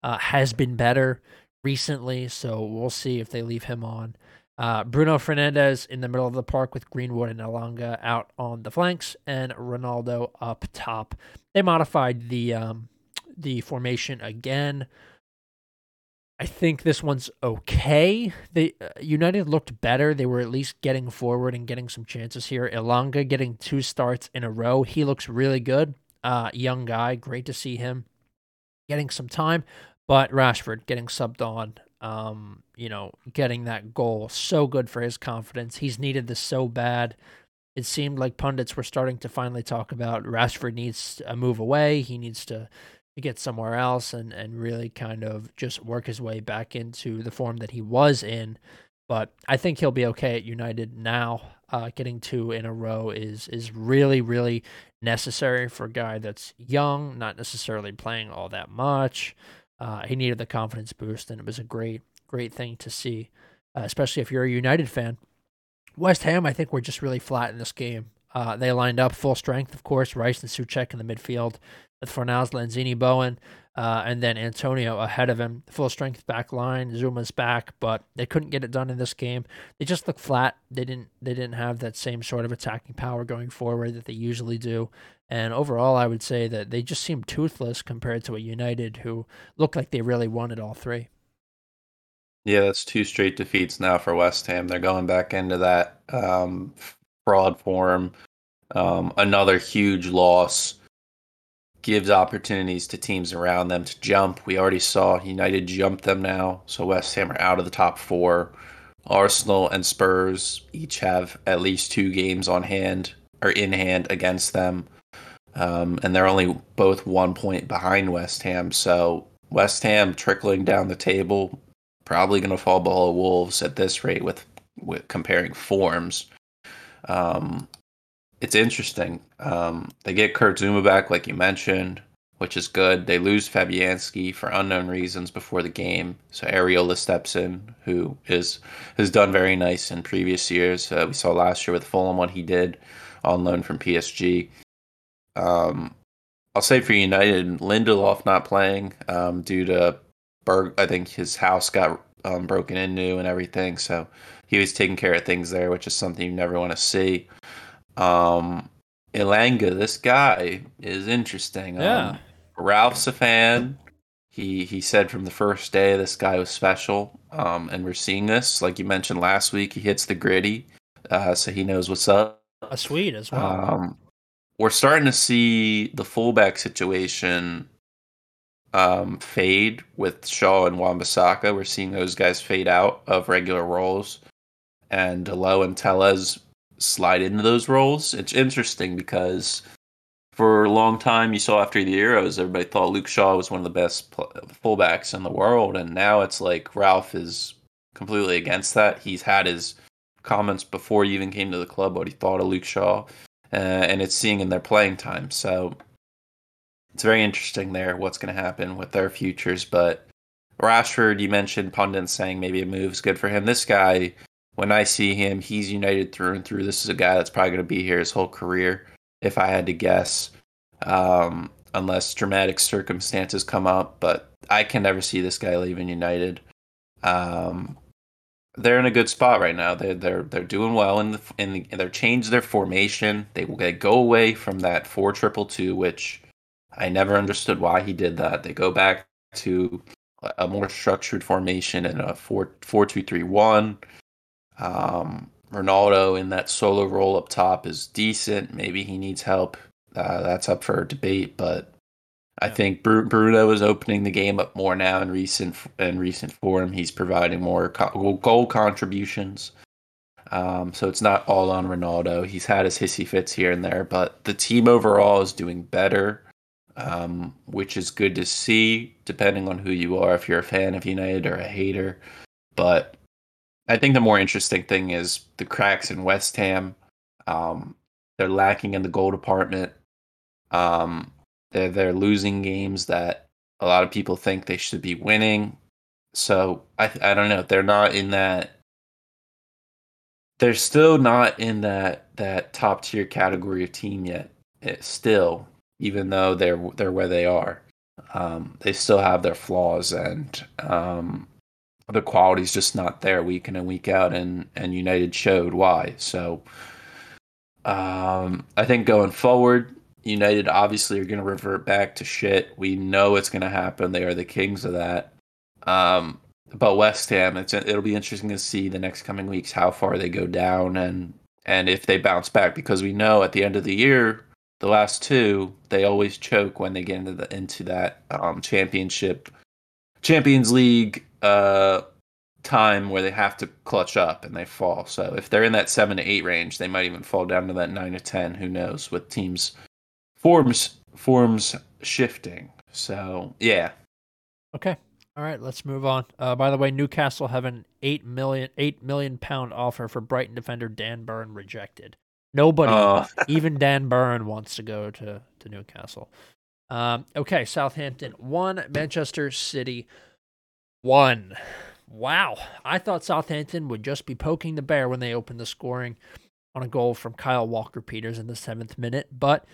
uh, has been better recently, so we'll see if they leave him on. Uh, Bruno Fernandes in the middle of the park with Greenwood and Elanga out on the flanks, and Ronaldo up top. They modified the um, the formation again. I think this one's okay. The uh, United looked better. They were at least getting forward and getting some chances here. Elanga getting two starts in a row. He looks really good. Uh, young guy, great to see him getting some time. But Rashford getting subbed on, um, you know, getting that goal, so good for his confidence. He's needed this so bad. It seemed like pundits were starting to finally talk about Rashford needs a move away. He needs to to get somewhere else and, and really kind of just work his way back into the form that he was in. But I think he'll be okay at United now. Uh, getting two in a row is is really really necessary for a guy that's young, not necessarily playing all that much. Uh, he needed the confidence boost, and it was a great great thing to see, uh, especially if you're a United fan. West Ham, I think, were just really flat in this game. Uh, they lined up full strength, of course, Rice and Souček in the midfield. With Fornals, Lanzini, Bowen, uh, and then Antonio ahead of him. Full strength back line. Zouma's back, but they couldn't get it done in this game. They just looked flat. They didn't. They didn't have that same sort of attacking power going forward that they usually do. And overall, I would say that they just seemed toothless compared to a United who looked like they really wanted all three. Yeah, that's two straight defeats now for West Ham. They're going back into that um, fraud form. Um, another huge loss gives opportunities to teams around them to jump. We already saw United jump them now, so West Ham are out of the top four. Arsenal and Spurs each have at least two games on hand or in hand against them, um, and they're only both one point behind West Ham. So West Ham trickling down the table, probably going to fall below Wolves at this rate with, with comparing forms. Um, it's interesting. Um, they get Kurt Zouma back, like you mentioned, which is good. They lose Fabianski for unknown reasons before the game, so Areola steps in, who is has done very nice in previous years. Uh, we saw last year with Fulham what he did on loan from PSG. Um, I'll say for United, Lindelof not playing um, due to Berg. I think his house got um, broken into and everything, so he was taking care of things there, which is something you never want to see. Um, Elanga, this guy is interesting. Yeah. Um, Ralph's a fan. He he said from the first day this guy was special. Um, and we're seeing this, like you mentioned last week. He hits the griddy, uh, so he knows what's up. A Swede as well. Um, we're starting to see the fullback situation um, fade with Shaw and Wan-Bissaka. We're seeing those guys fade out of regular roles, and Dalot and Telles slide into those roles. It's interesting because for a long time you saw after the Euros, everybody thought Luke Shaw was one of the best fullbacks in the world, and now it's like Ralph is completely against that. He's had his comments before he even came to the club what he thought of Luke Shaw, uh, and it's seeing in their playing time. So it's very interesting there what's going to happen with their futures. But Rashford, you mentioned pundits saying maybe a move's good for him. This guy when I see him, he's United through and through. This is a guy that's probably going to be here his whole career, if I had to guess, um, unless dramatic circumstances come up. But I can never see this guy leaving United. Um, they're in a good spot right now. They're they're they're doing well in the in the, they're changed their formation. They they go away from that four triple two, which I never understood why he did that. They go back to a more structured formation and a four four two three one. Um, Ronaldo in that solo role up top is decent. Maybe he needs help. Uh, that's up for debate, but I think Bruno is opening the game up more now in recent in recent form. He's providing more co- goal contributions. Um, so it's not all on Ronaldo. He's had his hissy fits here and there, but the team overall is doing better, um, which is good to see. Depending on who you are, if you're a fan of United or a hater, but I think the more interesting thing is the cracks in West Ham. Um, they're lacking in the goal department. Um, they're they're losing games that a lot of people think they should be winning. So I I don't know. They're not in that. They're still not in that that top tier category of team yet. It, eh, still, even though they're they're where they are, um, they still have their flaws, and um, the quality's just not there week in and week out, and and United showed why. So, um, I think going forward, United obviously are going to revert back to shit. We know it's going to happen. They are the kings of that. Um, but West Ham, it's it'll be interesting to see the next coming weeks how far they go down and and if they bounce back because we know at the end of the year, the last two they always choke when they get into the into that um, championship, Champions League uh, time where they have to clutch up and they fall. So if they're in that seven to eight range, they might even fall down to that nine to ten. Who knows? With teams forms forms shifting. So yeah. Okay. All right, let's move on. Uh, by the way, Newcastle have an eight million eight million pound offer for Brighton defender Dan Burn rejected. Nobody, uh. even Dan Burn, wants to go to to Newcastle. Um, okay, Southampton one, Manchester City one. Wow. I thought Southampton would just be poking the bear when they opened the scoring on a goal from Kyle Walker Peters in the seventh minute. But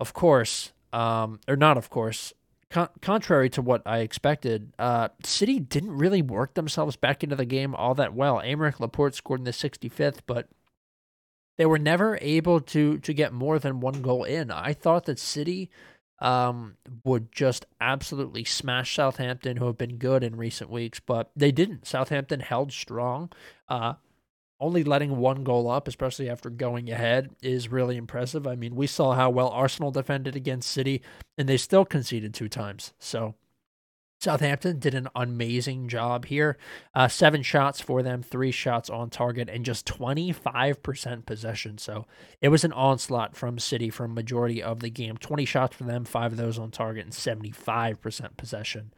of course, um, or not, of course, con- contrary to what I expected, uh, City didn't really work themselves back into the game all that well. Aymeric Laporte scored in the 65th, but they were never able to to get more than one goal in. I thought that City um, would just absolutely smash Southampton, who have been good in recent weeks, but they didn't. Southampton held strong. Uh, only letting one goal up, especially after going ahead, is really impressive. I mean, we saw how well Arsenal defended against City, and they still conceded two times. So Southampton did an amazing job here. Uh, seven shots for them, three shots on target, and just 25% possession. So it was an onslaught from City for a majority of the game. 20 shots for them, five of those on target, and 75% possession.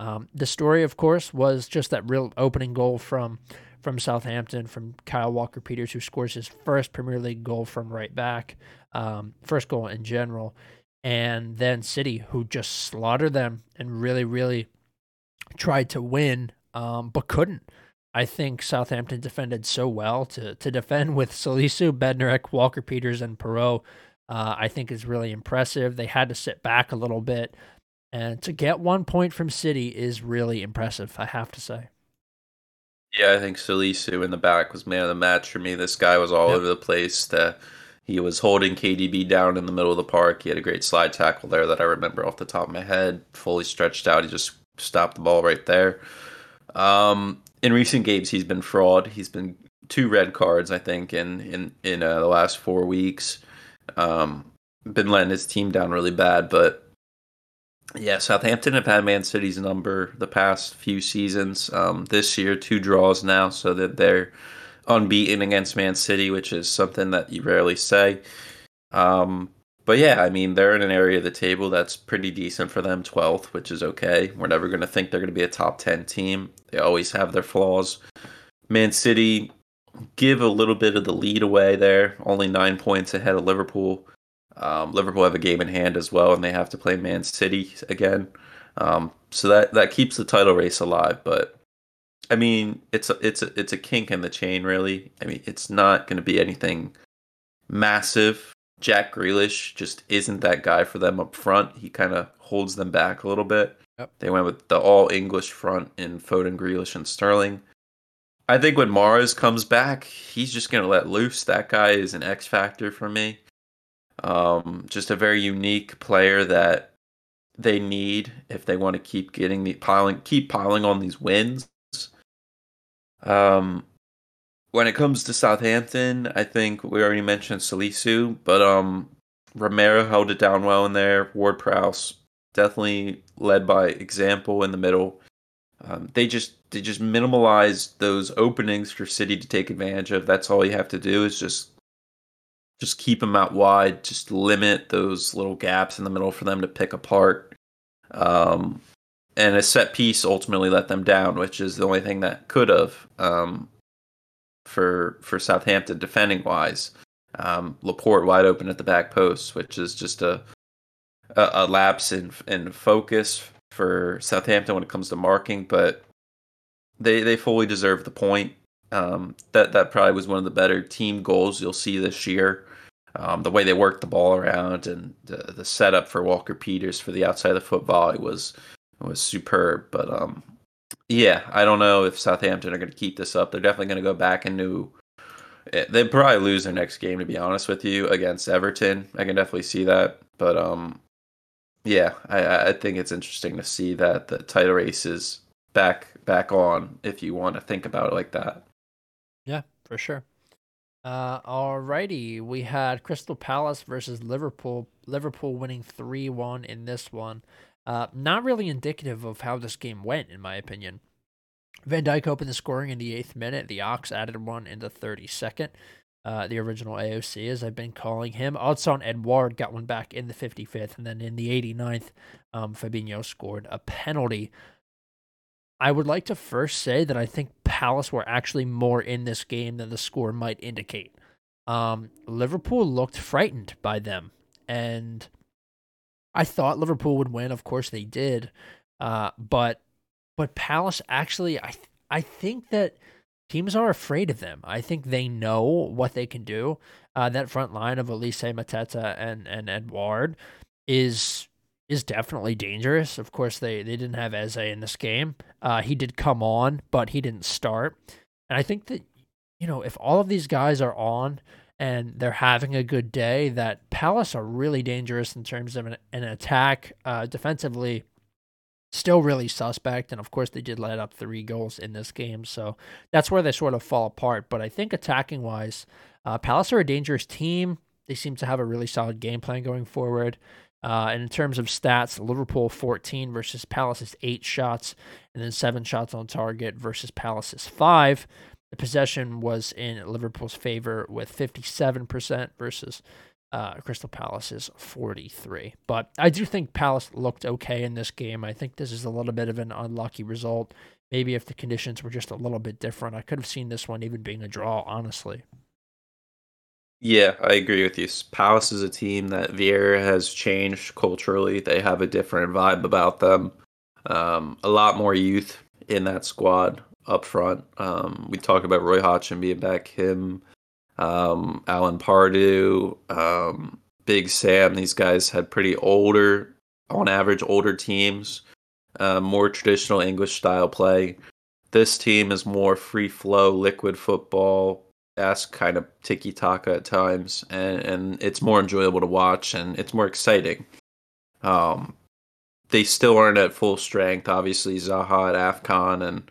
Um, the story, of course, was just that real opening goal from from Southampton from Kyle Walker Peters, who scores his first Premier League goal from right back, um, first goal in general and then City, who just slaughtered them and really, really tried to win, um, but couldn't. I think Southampton defended so well to to defend with Salisu, Bednarek, Walker Peters, and Perraud. Uh, I think is really impressive. They had to sit back a little bit, and to get one point from City is really impressive. I have to say. Yeah, I think Salisu in the back was man of the match for me. This guy was all yep. over the place. The he was holding KDB down in the middle of the park. He had a great slide tackle there that I remember off the top of my head. Fully stretched out. He just stopped the ball right there. Um, in recent games, he's been fraud. He's been two red cards, I think, in in in uh, the last four weeks. Um, been letting his team down really bad, but yeah, Southampton have had Man City's number the past few seasons. Um, this year, two draws now, so that they're unbeaten against Man City, which is something that you rarely say. Um, but yeah, I mean, they're in an area of the table that's pretty decent for them, 12th, which is okay. We're never going to think they're going to be a top 10 team. They always have their flaws. Man City give a little bit of the lead away there, only nine points ahead of Liverpool. Um, Liverpool have a game in hand as well, and they have to play Man City again. Um, so that, that keeps the title race alive. But I mean, it's a, it's a, it's a kink in the chain, really. I mean, it's not going to be anything massive. Jack Grealish just isn't that guy for them up front. He kind of holds them back a little bit. Yep. They went with the all English front in Foden, Grealish, and Sterling. I think when Mahrez comes back, he's just going to let loose. That guy is an X factor for me. Um, just a very unique player that they need if they want to keep getting the piling, keep piling on these wins. Um, when it comes to Southampton, I think we already mentioned Salisu, but um, Romeu held it down well in there. Ward Prowse definitely led by example in the middle. Um, they just they just minimalize those openings for City to take advantage of. That's all you have to do is just just keep them out wide. Just limit those little gaps in the middle for them to pick apart. Um, and a set piece ultimately let them down, which is the only thing that could have um, for for Southampton defending wise. Um, Laporte wide open at the back post, which is just a a, a lapse in in focus for Southampton when it comes to marking, but they they fully deserve the point. Um, that that probably was one of the better team goals you'll see this year. Um, the way they worked the ball around and the, the setup for Walker Peters for the outside of the foot volley was was superb. But um, yeah, I don't know if Southampton are going to keep this up. They're definitely going to go back into. Eh, they probably lose their next game, to be honest with you, against Everton. I can definitely see that. But um, yeah, I, I think it's interesting to see that the title race is back back on. If you want to think about it like that. Yeah, for sure. Uh, alrighty, we had Crystal Palace versus Liverpool. Liverpool winning three one in this one. Uh, not really indicative of how this game went, in my opinion. Van Dijk opened the scoring in the eighth minute. The Ox added one in the 32nd. Uh, the original AOC, as I've been calling him. Odsonne Edouard got one back in the 55th. And then in the 89th, um, Fabinho scored a penalty. I would like to first say that I think Palace were actually more in this game than the score might indicate. Um, Liverpool looked frightened by them. And I thought Liverpool would win. Of course, they did. Uh, but but Palace actually, I I think that teams are afraid of them. I think they know what they can do. Uh, that front line of Olise Mateta, and and Edouard, is is definitely dangerous. Of course, they they didn't have Eze in this game. Uh, he did come on, but he didn't start. And I think that you know if all of these guys are on and they're having a good day, that Palace are really dangerous in terms of an, an attack. Uh, defensively, still really suspect. And of course, they did let up three goals in this game. So that's where they sort of fall apart. But I think attacking wise, uh, Palace are a dangerous team. They seem to have a really solid game plan going forward. Uh, and in terms of stats, Liverpool 14 versus Palace's eight shots, and then seven shots on target versus Palace's five. The possession was in Liverpool's favor with 57% versus uh, Crystal Palace's 43. But I do think Palace looked okay in this game. I think this is a little bit of an unlucky result. Maybe if the conditions were just a little bit different, I could have seen this one even being a draw, honestly. Yeah, I agree with you. Palace is a team that Vieira has changed culturally. They have a different vibe about them. Um, a lot more youth in that squad up front. Um, we talk about Roy Hodgson being back, him, um, Alan Pardew, um, Big Sam. These guys had pretty older, on average, older teams, uh, more traditional English style play. This team is more free flow, liquid football, esque kind of tiki taka at times, and, and it's more enjoyable to watch and it's more exciting. Um, they still aren't at full strength. Obviously, Zaha at AFCON and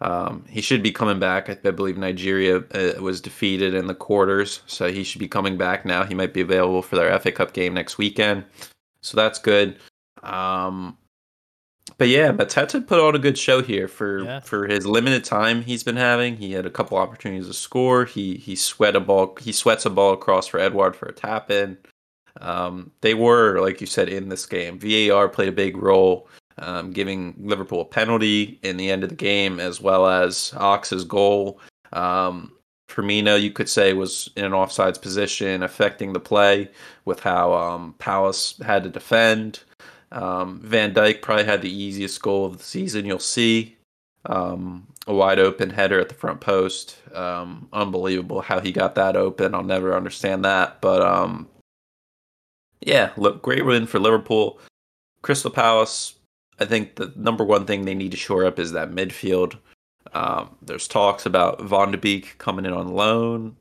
um, he should be coming back. I, believe Nigeria uh, was defeated in the quarters, so he should be coming back now. He might be available for their FA Cup game next weekend, so that's good. Um, but yeah, Mateta put on a good show here for yeah. for his limited time he's been having. He had a couple opportunities to score. He he sweat a ball. He sweats a ball across for Edouard for a tap in. Um, they were like you said in this game. VAR played a big role um, giving Liverpool a penalty in the end of the game, as well as Ox's goal. Um, Firmino, you could say, was in an offsides position, affecting the play with how um, Palace had to defend. Um, Van Dijk probably had the easiest goal of the season. You'll see um, a wide open header at the front post. Um, unbelievable how he got that open. I'll never understand that. But um, yeah, look, great win for Liverpool. Crystal Palace I think the number one thing they need to shore up is that midfield. Um, there's talks about Van de Beek coming in on loan.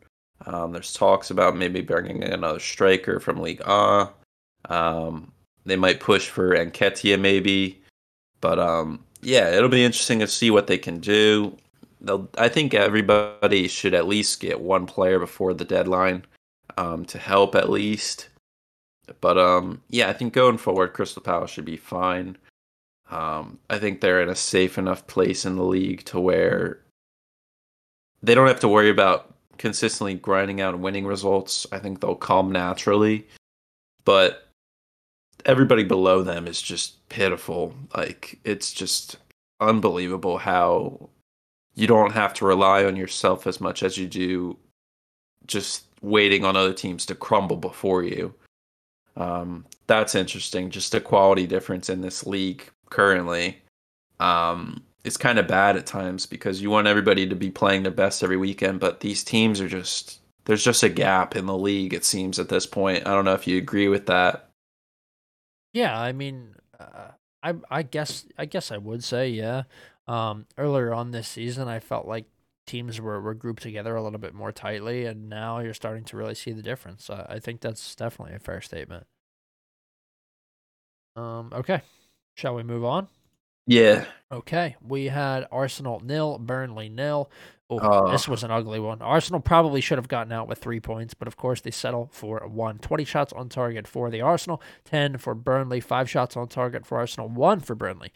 Um, there's talks about maybe bringing in another striker from League A. Um, they might push for Nketiah maybe, but um, yeah, it'll be interesting to see what they can do. They'll, I think everybody should at least get one player before the deadline um, to help at least. But um, yeah, I think going forward, Crystal Palace should be fine. Um, I think they're in a safe enough place in the league to where they don't have to worry about consistently grinding out winning results. I think they'll come naturally. But everybody below them is just pitiful. Like it's just unbelievable how you don't have to rely on yourself as much as you do just waiting on other teams to crumble before you. Um, that's interesting. Just a quality difference in this league currently um, is kind of bad at times because you want everybody to be playing their best every weekend, but these teams are just there's just a gap in the league. It seems at this point. I don't know if you agree with that. Yeah, I mean, uh, I I guess I guess I would say yeah. Um, earlier on this season, I felt like teams were, were grouped together a little bit more tightly, and now you're starting to really see the difference. Uh, I think that's definitely a fair statement. Um, okay, Shall we move on? Yeah. Okay. We had Arsenal nil, Burnley nil. Oh, uh, this was an ugly one. Arsenal probably should have gotten out with three points, but of course they settle for one. 20 shots on target for the Arsenal, 10 for Burnley, five shots on target for Arsenal, one for Burnley.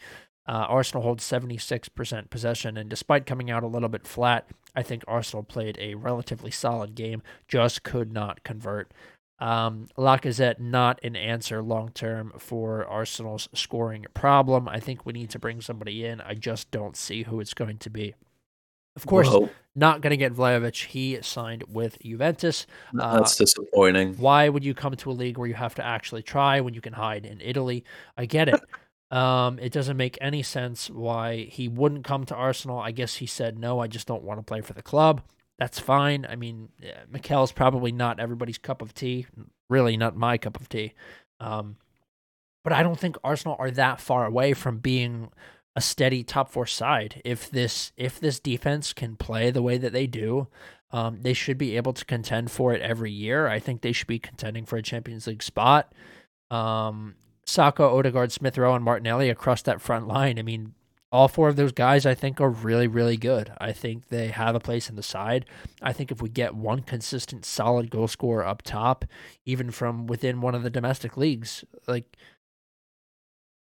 Uh, Arsenal holds 76% possession, and despite coming out a little bit flat, I think Arsenal played a relatively solid game, just could not convert. Um, Lacazette not an answer long term for Arsenal's scoring problem. I think we need to bring somebody in. I just don't see who it's going to be. Of course, Whoa. not going to get Vlahovic. He signed with Juventus. That's uh, disappointing. Why would you come to a league where you have to actually try when you can hide in Italy? I get it. Um, it doesn't make any sense why he wouldn't come to Arsenal. I guess he said no. I just don't want to play for the club that's fine. I mean, Mikel's probably not everybody's cup of tea. Really, not my cup of tea. Um, but I don't think Arsenal are that far away from being a steady top four side. If this if this defense can play the way that they do, um, they should be able to contend for it every year. I think they should be contending for a Champions League spot. Um, Saka, Odegaard, Smith Rowe, and Martinelli across that front line. I mean, all four of those guys I think are really, really good. I think they have a place in the side. I think if we get one consistent, solid goal scorer up top, even from within one of the domestic leagues, like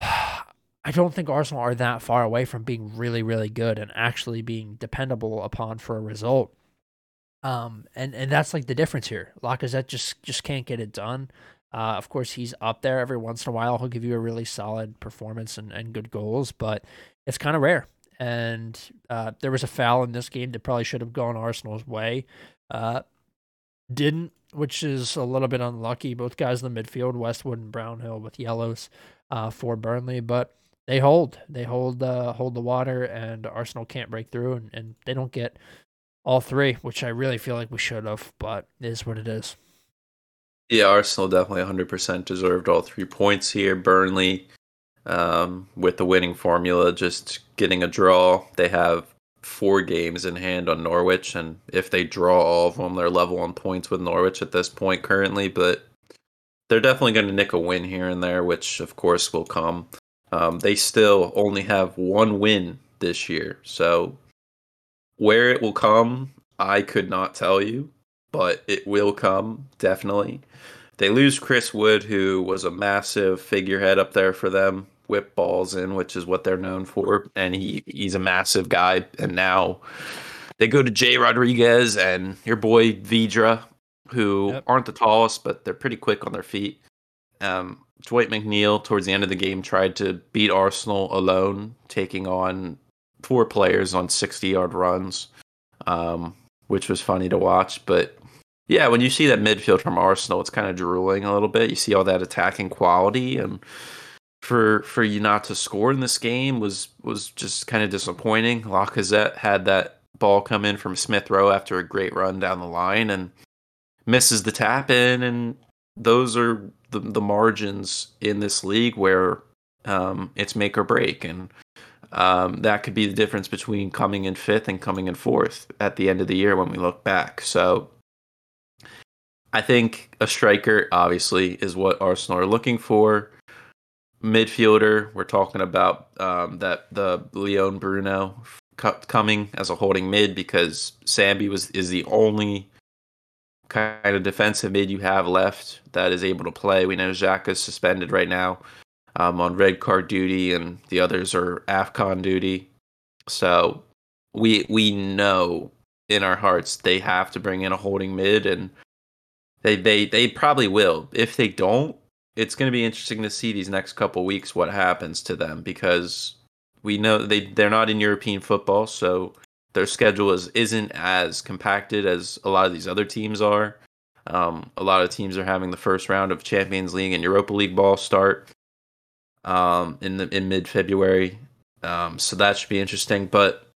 I don't think Arsenal are that far away from being really, really good and actually being dependable upon for a result. Um, and and that's like the difference here. Lacazette just just can't get it done. Uh, of course, he's up there every once in a while. He'll give you a really solid performance and, and good goals, but it's kind of rare. And uh, there was a foul in this game that probably should have gone Arsenal's way. Uh, didn't, which is a little bit unlucky. Both guys in the midfield, Westwood and Brownhill, with yellows uh, for Burnley, but they hold. They hold uh, hold the water, and Arsenal can't break through, and, and they don't get all three, which I really feel like we should have, but it is what it is. Yeah, Arsenal definitely 100% deserved all three points here. Burnley, um, with the winning formula, just getting a draw. They have four games in hand on Norwich, and if they draw all of them, they're level on points with Norwich at this point currently. But they're definitely going to nick a win here and there, which of course will come. Um, they still only have one win this year. So where it will come, I could not tell you, but it will come definitely. They lose Chris Wood, who was a massive figurehead up there for them, whip balls in, which is what they're known for, and he he's a massive guy. And now they go to Jay Rodriguez and your boy Vydra, who yep. aren't the tallest, but they're pretty quick on their feet. Um, Dwight McNeil, towards the end of the game, tried to beat Arsenal alone, taking on four players on 60 yard runs, um, which was funny to watch. But yeah, when you see that midfield from Arsenal, it's kind of drooling a little bit. You see all that attacking quality, and for for you not to score in this game was was just kind of disappointing. Lacazette had that ball come in from Smith Rowe after a great run down the line and misses the tap in, and those are the the margins in this league where um, it's make or break, and um, that could be the difference between coming in fifth and coming in fourth at the end of the year when we look back. So I think a striker obviously is what Arsenal are looking for. Midfielder, we're talking about um, that the Lyon Bruno coming as a holding mid because Sambi was is the only kind of defensive mid you have left that is able to play. We know Xhaka is suspended right now um, on red card duty, and the others are AFCON duty. So we we know in our hearts they have to bring in a holding mid, and they they they probably will. If they don't, it's going to be interesting to see these next couple weeks what happens to them because we know they they're not in European football, so their schedule is isn't as compacted as a lot of these other teams are. Um, a lot of teams are having the first round of Champions League and Europa League ball start um, in the in mid February, um, so that should be interesting. But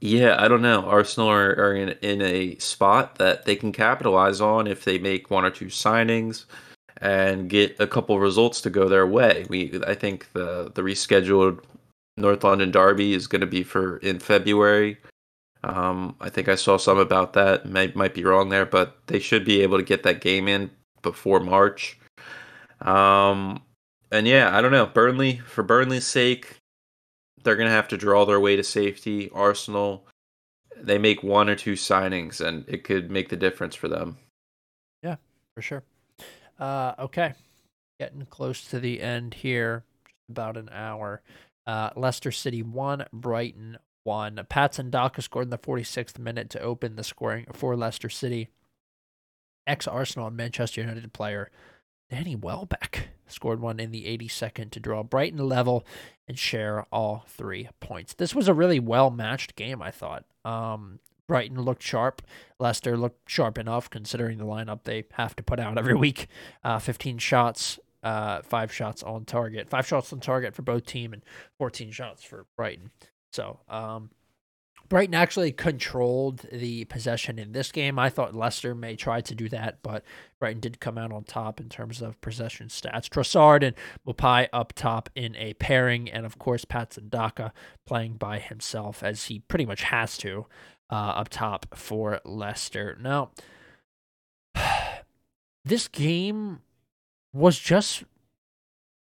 yeah, I don't know. Arsenal are, are in in a spot that they can capitalize on if they make one or two signings and get a couple results to go their way. We I think the the rescheduled North London Derby is going to be for in February. Um, I think I saw some about that. Might might be wrong there, but they should be able to get that game in before March. Um, and yeah, I don't know. Burnley for Burnley's sake, they're gonna have to draw their way to safety. Arsenal, they make one or two signings, and it could make the difference for them. Yeah, for sure. Uh, okay, getting close to the end here. Just about an hour. Uh, Leicester City one, Brighton one. Patson Daka scored in the 46th minute to open the scoring for Leicester City. Ex Arsenal and Manchester United player Danny Welbeck scored one in the 82nd to draw Brighton level and share all three points. This was a really well matched game, I thought. Um, Brighton looked sharp. Leicester looked sharp enough considering the lineup they have to put out every week. Uh, 15 shots, uh, five shots on target, five shots on target for both team, and 14 shots for Brighton. So, um, Brighton actually controlled the possession in this game. I thought Leicester may try to do that, but Brighton did come out on top in terms of possession stats. Trossard and Maupay up top in a pairing, and of course Patson Daka playing by himself as he pretty much has to uh, up top for Leicester. Now, this game was just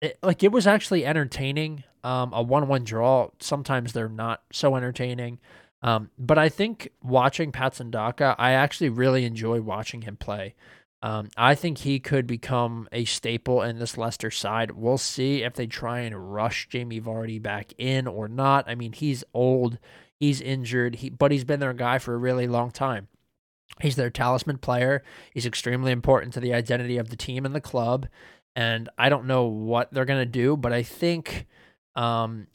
it, like it was actually entertaining. Um, a one-one draw. Sometimes they're not so entertaining. Um, but I think watching Patson Daka, I actually really enjoy watching him play. Um, I think he could become a staple in this Leicester side. We'll see if they try and rush Jamie Vardy back in or not. I mean, he's old, he's injured, he, but he's been their guy for a really long time. He's their talisman player. He's extremely important to the identity of the team and the club. And I don't know what they're going to do, but I think um,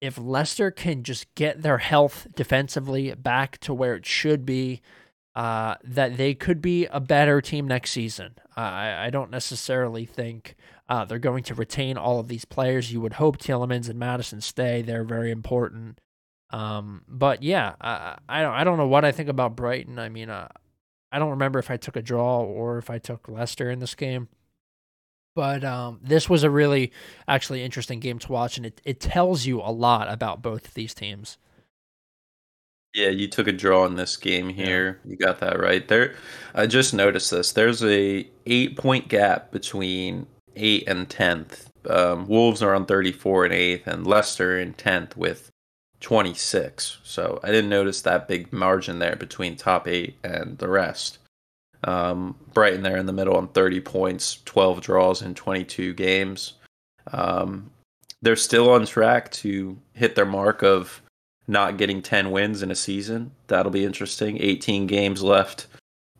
if Leicester can just get their health defensively back to where it should be, uh, that they could be a better team next season. I, I don't necessarily think uh, they're going to retain all of these players. You would hope Tielemans and Maddison stay. They're very important. Um, but yeah, I, I don't I don't know what I think about Brighton. I mean, uh, I don't remember if I took a draw or if I took Leicester in this game. But um, this was a really actually interesting game to watch, and it, it tells you a lot about both of these teams. Yeah, you took a draw in this game here. Yeah. You got that right. There I just noticed this. There's a 8 point gap between 8 and 10th. Um, Wolves are on 34 and 8th and Leicester in 10th with 26. So I didn't notice that big margin there between top 8 and the rest. Um, Brighton there in the middle on 30 points, 12 draws in 22 games. Um, they're still on track to hit their mark of not getting 10 wins in a season. That'll be interesting. 18 games left.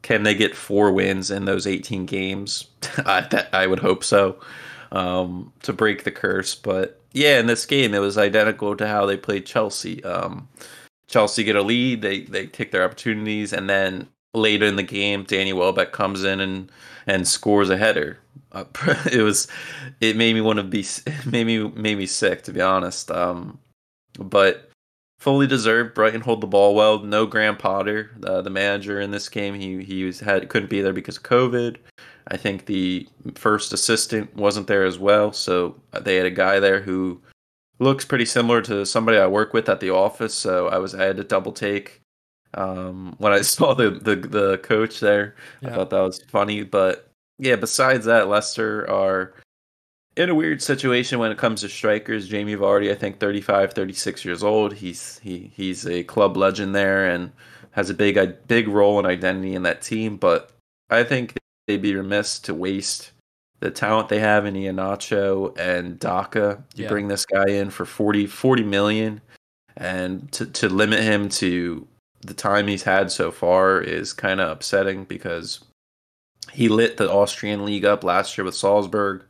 Can they get four wins in those 18 games? I, that, I would hope so um, to break the curse. But yeah, in this game, it was identical to how they played Chelsea. Um, Chelsea get a lead, they they take their opportunities, and then later in the game, Danny Welbeck comes in and and scores a header. Uh, it was it made me want to be made me made me sick to be honest. Um, but fully deserved. Brighton hold the ball well. No Graham Potter, the manager in this game. He he was had couldn't be there because of COVID. I think the first assistant wasn't there as well, so they had a guy there who looks pretty similar to somebody I work with at the office. So I was I had to double take um, when I saw the the, the coach there. Yeah. I thought that was funny, but yeah. Besides that, Leicester are in a weird situation when it comes to strikers. Jamie Vardy, I think 35, 36 years old. He's he he's a club legend there and has a big a big role and identity in that team. But I think they'd be remiss to waste the talent they have in Iheanacho and Daka. You yeah. bring this guy in for 40, 40 million and to, to limit him to the time he's had so far is kind of upsetting because he lit the Austrian league up last year with Salzburg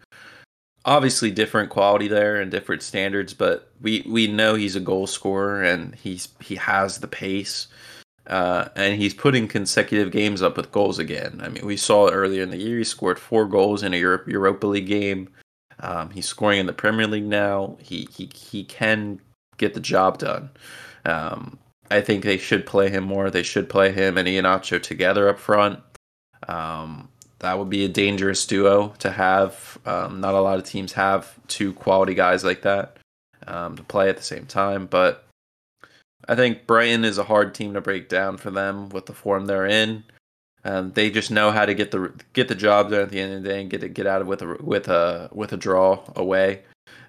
obviously different quality there and different standards, but we we know he's a goal scorer and he's he has the pace. Uh, and he's putting consecutive games up with goals again. I mean, we saw earlier in the year. He scored four goals in a Europe, Europa League game. Um, he's scoring in the Premier League now. He he he can get the job done. Um, I think they should play him more. They should play him and Iheanacho together up front. Um, that would be a dangerous duo to have. Um, not a lot of teams have two quality guys like that um, to play at the same time. But I think Brighton is a hard team to break down for them with the form they're in. Um, they just know how to get the get the job done at the end of the day and get it, get out of with a with a with a draw away,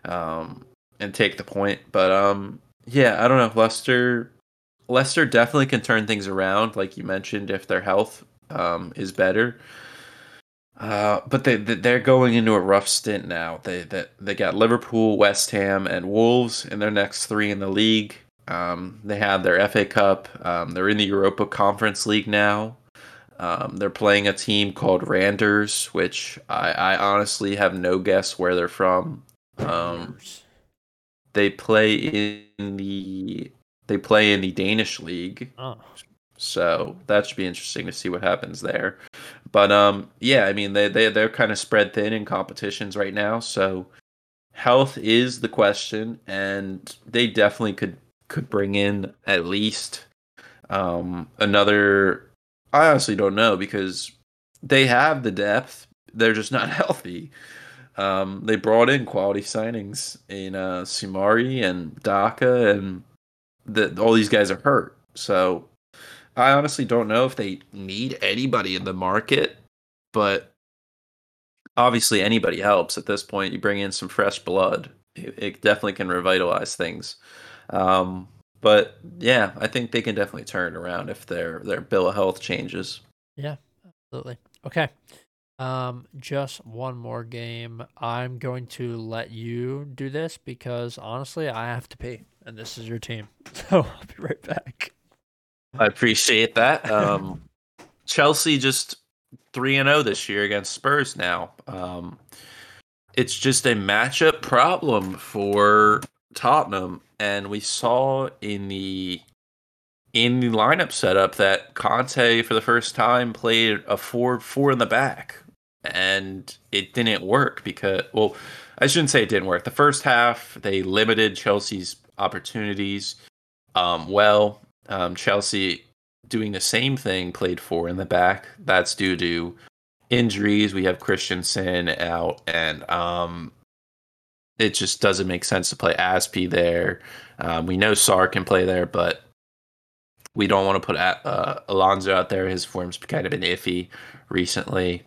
um, and take the point. But um, yeah, I don't know. Leicester Leicester definitely can turn things around, like you mentioned, if their health um, is better. Uh, but they they're going into a rough stint now. They they, they got Liverpool, West Ham, and Wolves in their next three in the league. Um, they have their FA Cup. Um, they're in the Europa Conference League now. Um, they're playing a team called Randers, which I, I honestly have no guess where they're from. Um, they play in the they play in the Danish league, oh. So that should be interesting to see what happens there. But um, yeah, I mean they they they're kind of spread thin in competitions right now. So health is the question, and they definitely could could bring in at least um, another. I honestly don't know because they have the depth. They're just not healthy. Um, they brought in quality signings in uh, Soumaré and Daka, and the, all these guys are hurt. So I honestly don't know if they need anybody in the market, but obviously anybody helps at this point. You bring in some fresh blood, it, it definitely can revitalize things. Um, but yeah, I think they can definitely turn it around if their their bill of health changes. Yeah, absolutely. Okay. Um, just one more game. I'm going to let you do this because honestly, I have to pee, and this is your team. So I'll be right back. I appreciate that. Um, Chelsea just three and zero oh this year against Spurs. Now, um, it's just a matchup problem for Tottenham, and we saw in the in the lineup setup that Conte for the first time played a four four in the back, and it didn't work because well, I shouldn't say it didn't work. The first half they limited Chelsea's opportunities. Um, well, um, Chelsea doing the same thing played four in the back. That's due to injuries. We have Christensen out, and um, it just doesn't make sense to play Azpi there. Um, we know Sarr can play there, but we don't want to put uh, Alonso out there. His form's kind of been iffy recently.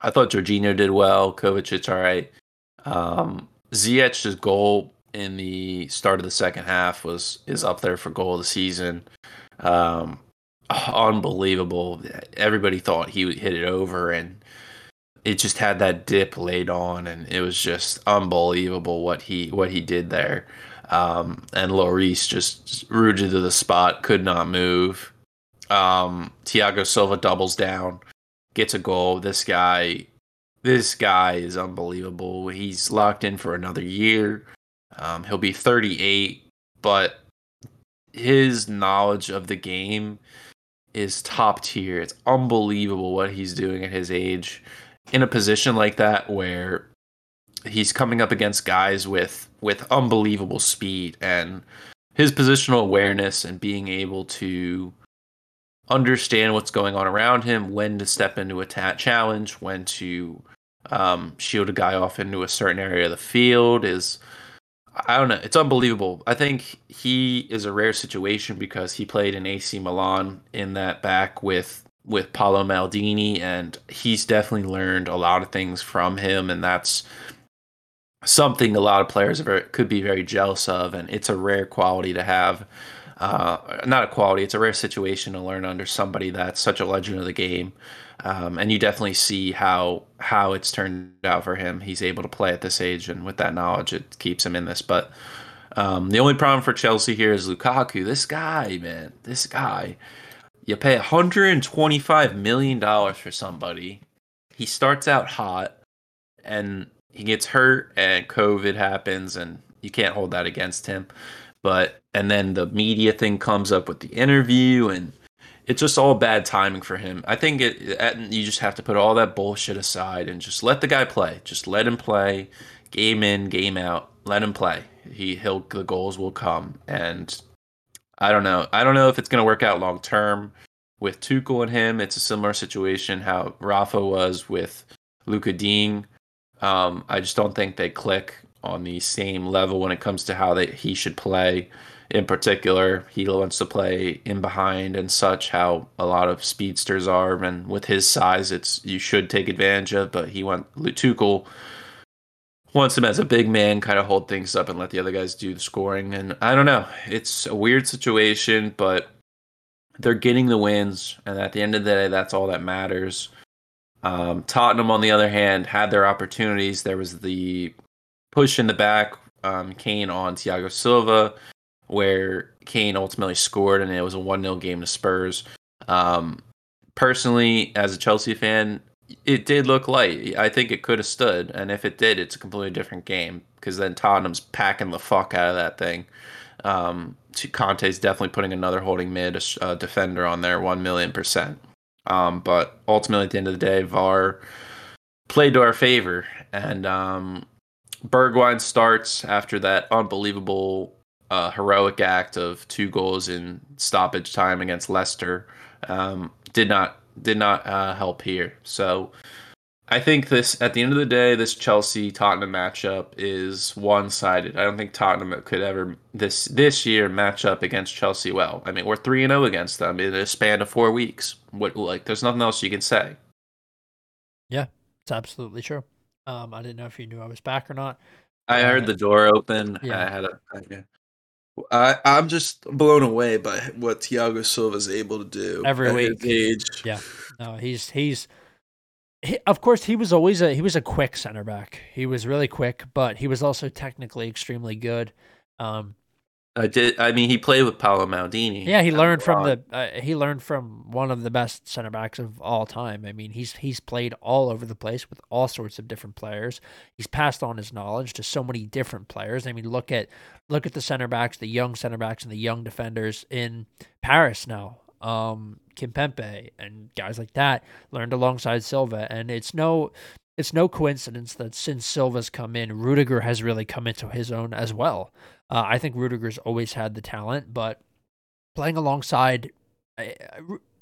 I thought Jorginho did well. Kovacic, all right. Um, Ziyech's goal in the start of the second half was is up there for goal of the season. Um, unbelievable. Everybody thought he would hit it over, and it just had that dip laid on, and it was just unbelievable what he what he did there. Um, and Lloris just rooted to the spot, could not move. Um, Thiago Silva doubles down, gets a goal. This guy, this guy is unbelievable. He's locked in for another year. Um, he'll be 38, but his knowledge of the game is top tier. It's unbelievable what he's doing at his age in a position like that where he's coming up against guys with with unbelievable speed and his positional awareness and being able to understand what's going on around him, when to step into a ta- challenge, when to um, shield a guy off into a certain area of the field is I don't know. It's unbelievable. I think he is a rare situation because he played in AC Milan in that back with with Paolo Maldini, and he's definitely learned a lot of things from him, and that's something a lot of players could be very jealous of, and it's a rare quality to have. Uh, not a quality; it's a rare situation to learn under somebody that's such a legend of the game. Um, and you definitely see how how it's turned out for him. He's able to play at this age, and with that knowledge, it keeps him in this. But um, the only problem for Chelsea here is Lukaku. This guy, man, this guy. You pay 125 million dollars for somebody. He starts out hot, and he gets hurt, and COVID happens, and you can't hold that against him. But and then the media thing comes up with the interview, and it's just all bad timing for him. I think it, you just have to put all that bullshit aside and just let the guy play. Just let him play, game in, game out. Let him play. He he'll the goals will come. And I don't know. I don't know if it's going to work out long term with Tuchel and him. It's a similar situation how Rafa was with Luca Digne. Um, I just don't think they click on the same level when it comes to how they, he should play in particular. He wants to play in behind and such. How a lot of speedsters are, and with his size, it's you should take advantage of. But he went Tuchel wants him as a big man, kind of hold things up and let the other guys do the scoring. And I don't know, it's a weird situation, but they're getting the wins, and at the end of the day, that's all that matters. Um, Tottenham, on the other hand, had their opportunities. There was the push in the back, um, Kane on Thiago Silva where Kane ultimately scored and it was a 1 0 game to Spurs. Um, personally, as a Chelsea fan, it did look light. I think it could have stood. And if it did, it's a completely different game because then Tottenham's packing the fuck out of that thing. Um, Conte's definitely putting another holding mid uh, defender on there, 1 million percent. Um, but ultimately, at the end of the day, VAR played to our favor. And um, Bergwijn starts after that unbelievable a heroic act of two goals in stoppage time against Leicester um, did not did not uh, help here. So I think this at the end of the day, this Chelsea Tottenham matchup is one sided. I don't think Tottenham could ever this this year match up against Chelsea well. I mean, we're three and zero oh against them in a span of four weeks. What like? There's nothing else you can say. Yeah, it's absolutely true. Um, I didn't know if you knew I was back or not. I uh, heard the door open. Yeah. I had a. I, I'm just blown away by what Thiago Silva is able to do every week. age. Yeah, no, he's he's he, of course, he was always a he was a quick center back. He was really quick, but he was also technically extremely good. Um, I did. I mean, he played with Paolo Maldini. Yeah, he learned from the uh, he learned from one of the best center backs of all time. I mean, he's he's played all over the place with all sorts of different players. He's passed on his knowledge to so many different players. I mean, look at look at the center backs, the young center backs, and the young defenders in Paris now um, Kimpembe and guys like that learned alongside Silva. And it's no it's no coincidence that since Silva's come in, Rudiger has really come into his own as well. Uh, I think Rudiger's always had the talent, but playing alongside uh,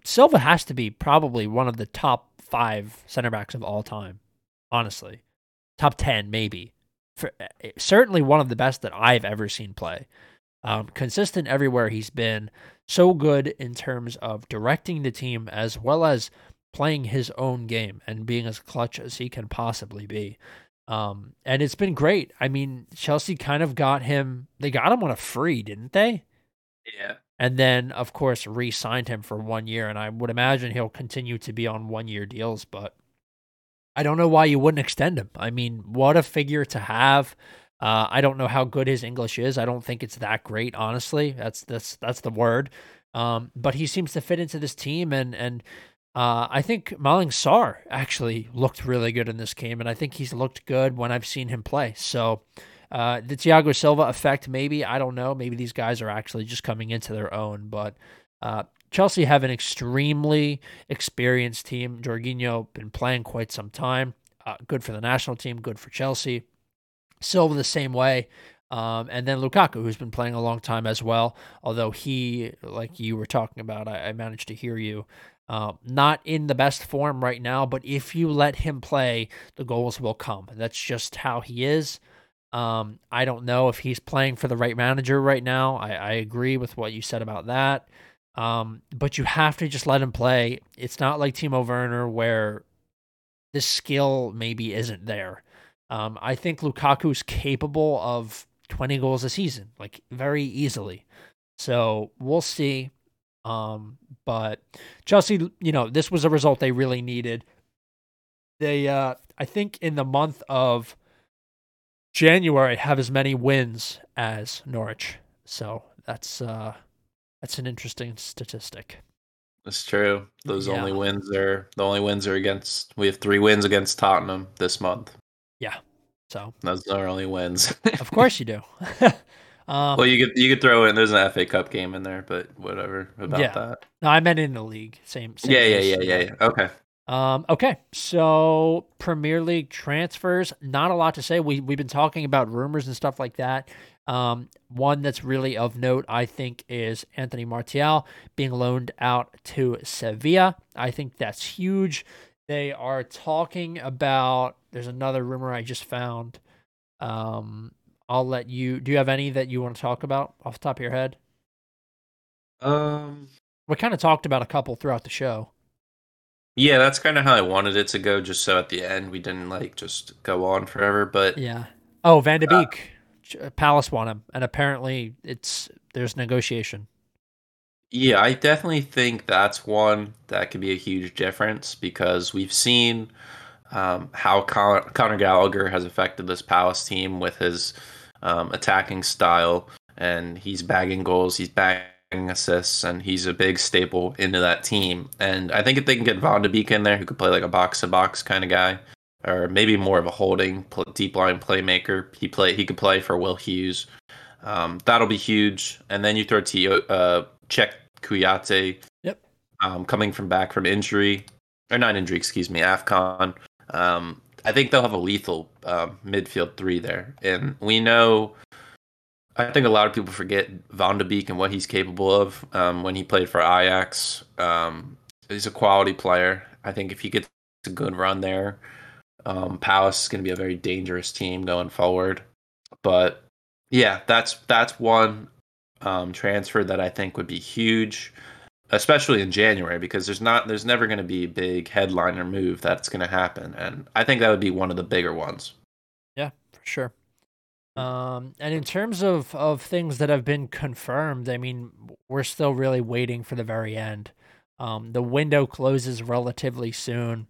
Silva has to be probably one of the top five center backs of all time. Honestly, top ten maybe. For, uh, certainly one of the best that I've ever seen play. Um, consistent everywhere he's been so good in terms of directing the team as well as playing his own game and being as clutch as he can possibly be. Um, and it's been great. I mean, Chelsea kind of got him, they got him on a free, didn't they? Yeah. And then, of course, re signed him for one year. And I would imagine he'll continue to be on one year deals, but I don't know why you wouldn't extend him. I mean, what a figure to have. Uh, I don't know how good his English is. I don't think it's that great, honestly. That's that's that's the word. Um, but he seems to fit into this team, and and uh, I think Malang Sarr actually looked really good in this game, and I think he's looked good when I've seen him play. So uh, the Thiago Silva effect, maybe I don't know. Maybe these guys are actually just coming into their own, but. Uh, Chelsea have an extremely experienced team. Jorginho been playing quite some time. Uh, good for the national team. Good for Chelsea. Silva the same way. Um, and then Lukaku, who's been playing a long time as well, although he, like you were talking about, I, I managed to hear you, uh, not in the best form right now, but if you let him play, the goals will come. That's just how he is. Um, I don't know if he's playing for the right manager right now. I, I agree with what you said about that. Um, but you have to just let him play. It's not like Timo Werner where the skill maybe isn't there. Um, I think Lukaku's capable of 20 goals a season, like very easily. So we'll see. Um, but Chelsea, you know, this was a result they really needed. They, uh, I think, in the month of January, have as many wins as Norwich. So that's uh, that's an interesting statistic. That's true. Those yeah. only wins are the only wins are against. We have three wins against Tottenham this month. Yeah. So those are only wins. of course you do. um, well, you could you could throw in. There's an FA Cup game in there, but whatever about yeah. that. No, I meant in the league. Same. same yeah, yeah, yeah, yeah, yeah. Okay. Um, okay, so Premier League transfers, not a lot to say. We we've been talking about rumors and stuff like that. Um, one that's really of note, I think, is Anthony Martial being loaned out to Sevilla. I think that's huge. They are talking about. There's another rumor I just found. Um, I'll let you. Do you have any that you want to talk about off the top of your head? Um, we kind of talked about a couple throughout the show. Yeah, that's kind of how I wanted it to go. Just so at the end we didn't like just go on forever. But yeah. Oh, Van de uh, Beek, uh, Palace want him, and apparently it's there's negotiation. Yeah, I definitely think that's one that could be a huge difference because we've seen um, how Con- Conor Gallagher has affected this Palace team with his um, attacking style, and he's bagging goals, he's bagging assists, and he's a big staple into that team. And I think if they can get Van de Beek in there, who could play like a box to box kind of guy, or maybe more of a holding deep line playmaker, he play he could play for Will Hughes. Um, that'll be huge. And then you throw T- uh, Cheikhou Kouyaté. Yep. Um, coming from back from injury, or not injury, excuse me, Afcon. Um, I think they'll have a lethal um, midfield three there, and we know I think a lot of people forget Van de Beek and what he's capable of um, when he played for Ajax. Um, he's a quality player. I think if he gets a good run there, um, Palace is going to be a very dangerous team going forward. But yeah, that's that's one um, transfer that I think would be huge, especially in January because there's not there's never going to be a big headliner move that's going to happen, and I think that would be one of the bigger ones. Yeah, for sure. Um, and in terms of, of things that have been confirmed, I mean, we're still really waiting for the very end. Um, the window closes relatively soon.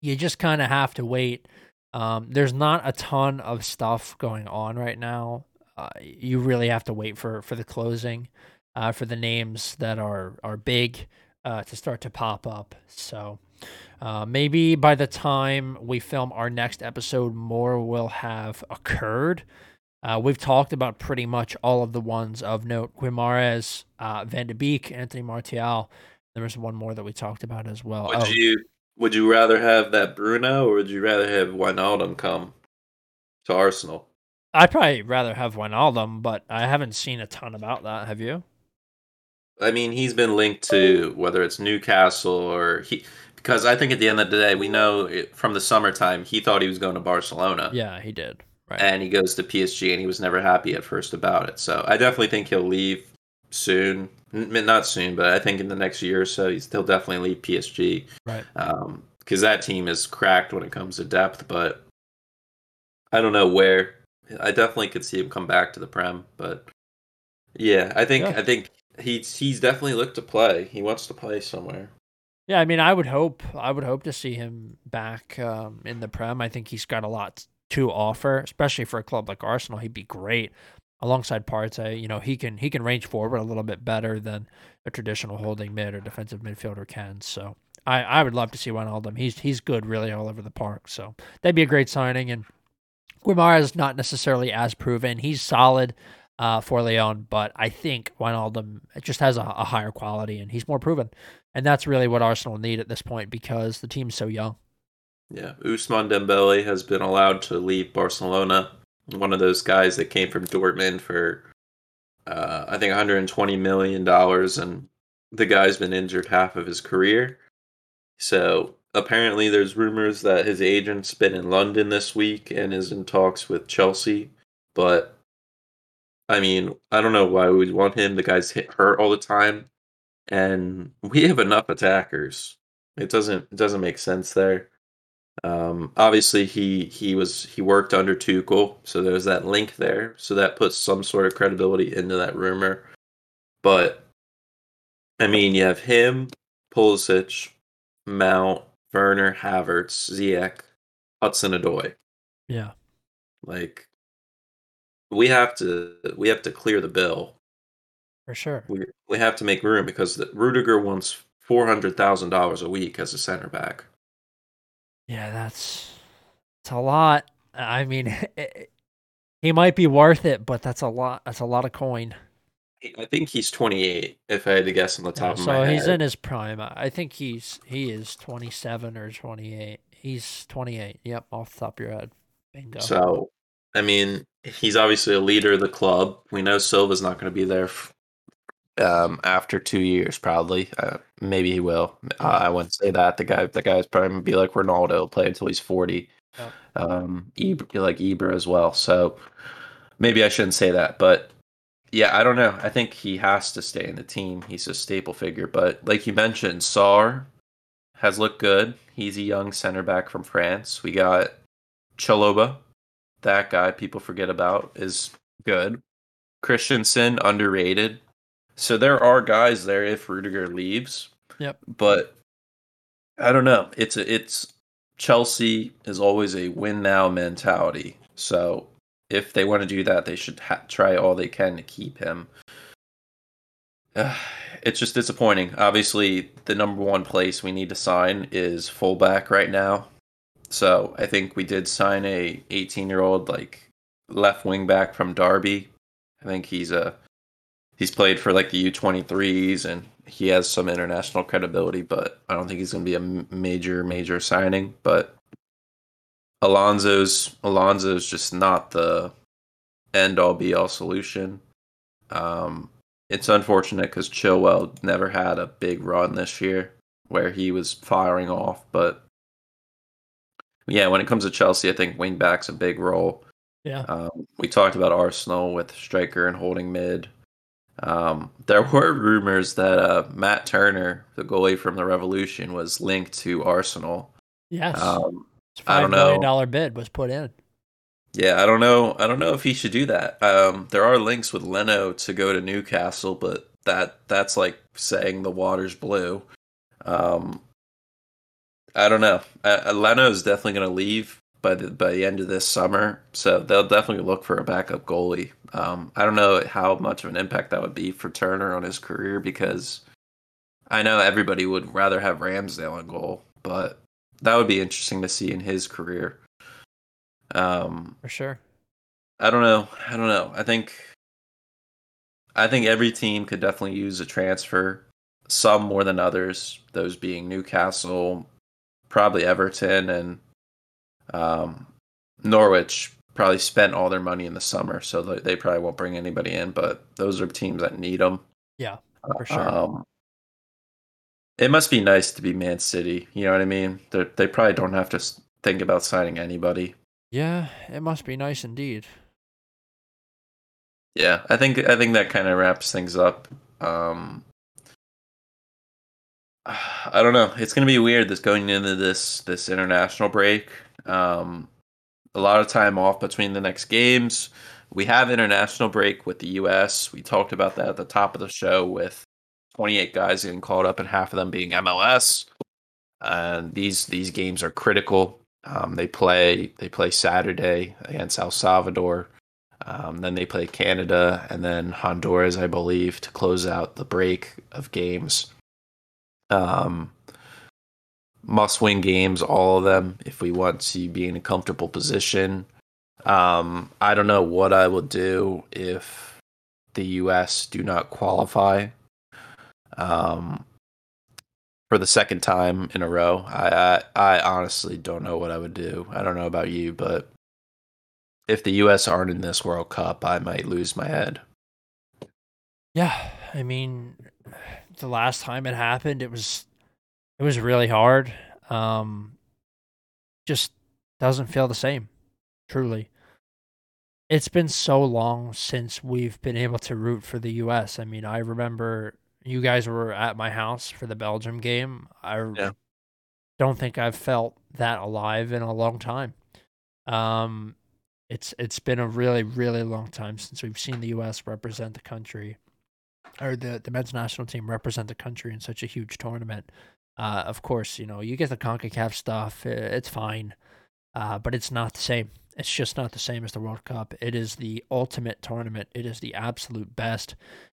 You just kind of have to wait. Um, there's not a ton of stuff going on right now. Uh, you really have to wait for, for the closing, uh, for the names that are are big uh, to start to pop up. So uh, maybe by the time we film our next episode, more will have occurred. Uh, we've talked about pretty much all of the ones of note: Guimarães, uh, Van de Beek, Anthony Martial. There was one more that we talked about as well. Would oh. you would you rather have that Bruno, or would you rather have Wijnaldum come to Arsenal? I'd probably rather have Wijnaldum, but I haven't seen a ton about that. Have you? I mean, he's been linked to whether it's Newcastle or he because I think at the end of the day, we know it, from the summertime he thought he was going to Barcelona. Yeah, he did. Right. And he goes to PSG, and he was never happy at first about it. So I definitely think he'll leave soon. N- not soon, but I think in the next year or so, he's, he'll definitely leave PSG. Right. Because um, that team is cracked when it comes to depth, but I don't know where. I definitely could see him come back to the Prem, but yeah, I think yeah. I think he's he's definitely looked to play. He wants to play somewhere. Yeah, I mean, I would hope I would hope to see him back um, in the Prem. I think he's got a lot to offer, especially for a club like Arsenal. He'd be great alongside Partey. You know, he can he can range forward a little bit better than a traditional holding mid or defensive midfielder can. So I, I would love to see Wijnaldum. He's he's good really all over the park. So that'd be a great signing. And Guimarães is not necessarily as proven. He's solid uh, for Lyon, but I think Wijnaldum just has a, a higher quality and he's more proven. And that's really what Arsenal need at this point because the team's so young. Yeah, Ousmane Dembele has been allowed to leave Barcelona. One of those guys that came from Dortmund for, uh, I think, 120 million dollars, and the guy's been injured half of his career. So apparently, there's rumors that his agent's been in London this week and is in talks with Chelsea. But I mean, I don't know why we want him. The guy's hit hurt all the time and we have enough attackers. It doesn't it doesn't make sense there. Um, obviously, he he was he worked under Tuchel, so there's that link there. So that puts some sort of credibility into that rumor. But I mean, you have him, Pulisic, Mount, Werner, Havertz, Ziyech, Hudson Odoi. Yeah, like we have to we have to clear the bill for sure. We we have to make room because the, Rudiger wants four hundred thousand dollars a week as a center back. Yeah, that's it's a lot. I mean, it, he might be worth it, but that's a lot. That's a lot of coin. I think he's 28. If I had to guess on the top yeah, of my head, so he's in his prime. I think he's he is 27 or 28. He's 28. Yep, off the top of your head. Bingo. So, I mean, he's obviously a leader of the club. We know Silva's not going to be there um, after two years, probably. Uh, maybe he will. Uh, I wouldn't say that. The guy, the guy's probably gonna be like Ronaldo, play until he's forty. Um, Ibra, like Ibra as well. So maybe I shouldn't say that, but yeah, I don't know. I think he has to stay in the team. He's a staple figure. But like you mentioned, Sarr has looked good. He's a young center back from France. We got Chalobah. That guy people forget about is good. Christensen underrated so there are guys there if Rudiger leaves. Yep. But I don't know. It's a, it's Chelsea is always a win now mentality. So if they want to do that, they should ha- try all they can to keep him. Uh, it's just disappointing. Obviously, the number one place we need to sign is fullback right now. So I think we did sign a 18 year old like left wing back from Derby. I think he's a he's played for like the U23s and he has some international credibility, but I don't think he's going to be a major major signing. But Alonso's Alonso's just not the end all be all solution. Um, it's unfortunate because Chilwell never had a big run this year where he was firing off, but yeah, when it comes to Chelsea, I think wingback's a big role. Yeah. Um, we talked about Arsenal with striker and holding mid. Um, there were rumors that uh, Matt Turner, the goalie from the Revolution, was linked to Arsenal. Yes. Um, I don't know. dollar bid was put in. yeah, I don't know. I don't know if he should do that. Um, there are links with Leno to go to Newcastle, but that that's like saying the water's blue. Um, I don't know. Uh, Leno is definitely going to leave by the by the end of this summer, so they'll definitely look for a backup goalie. Um, I don't know how much of an impact that would be for Turner on his career because I know everybody would rather have Ramsdale on goal, but that would be interesting to see in his career. Um, For sure. I don't know. I don't know. I think I think every team could definitely use a transfer. Some more than others. Those being Newcastle, probably Everton, and um, Norwich. Probably spent all their money in the summer, so they they probably won't bring anybody in. But those are teams that need them. Yeah, for sure. Um, it must be nice to be Man City. You know what I mean? They they probably don't have to think about signing anybody. Yeah, it must be nice indeed. Yeah, I think I think that kind of wraps things up. Um, I don't know. It's gonna be weird this going into this this international break. Um, a lot of time off between the next games. We have international break with the U.S. We talked about that at the top of the show with 28 guys getting called up and half of them being MLS. And these these games are critical. Um, they play they play Saturday against El Salvador. Um, then they play Canada and then Honduras, I believe, to close out the break of games. Um, must win games, all of them, if we want to be in a comfortable position. Um, I don't know what I will do if the U.S. do not qualify um, for the second time in a row. I, I I honestly don't know what I would do. I don't know about you, but if the U.S. aren't in this World Cup, I might lose my head. Yeah, I mean, the last time it happened, it was it was really hard. Um, just doesn't feel the same. Truly, it's been so long since we've been able to root for the U.S. I mean, I remember you guys were at my house for the Belgium game. I Yeah. don't think I've felt that alive in a long time. Um, it's it's been a really really long time since we've seen the U.S. represent the country, or the the men's national team represent the country in such a huge tournament. Uh, of course, you know you get the Concacaf stuff; it's fine, uh, but it's not the same. It's just not the same as the World Cup. It is the ultimate tournament. It is the absolute best,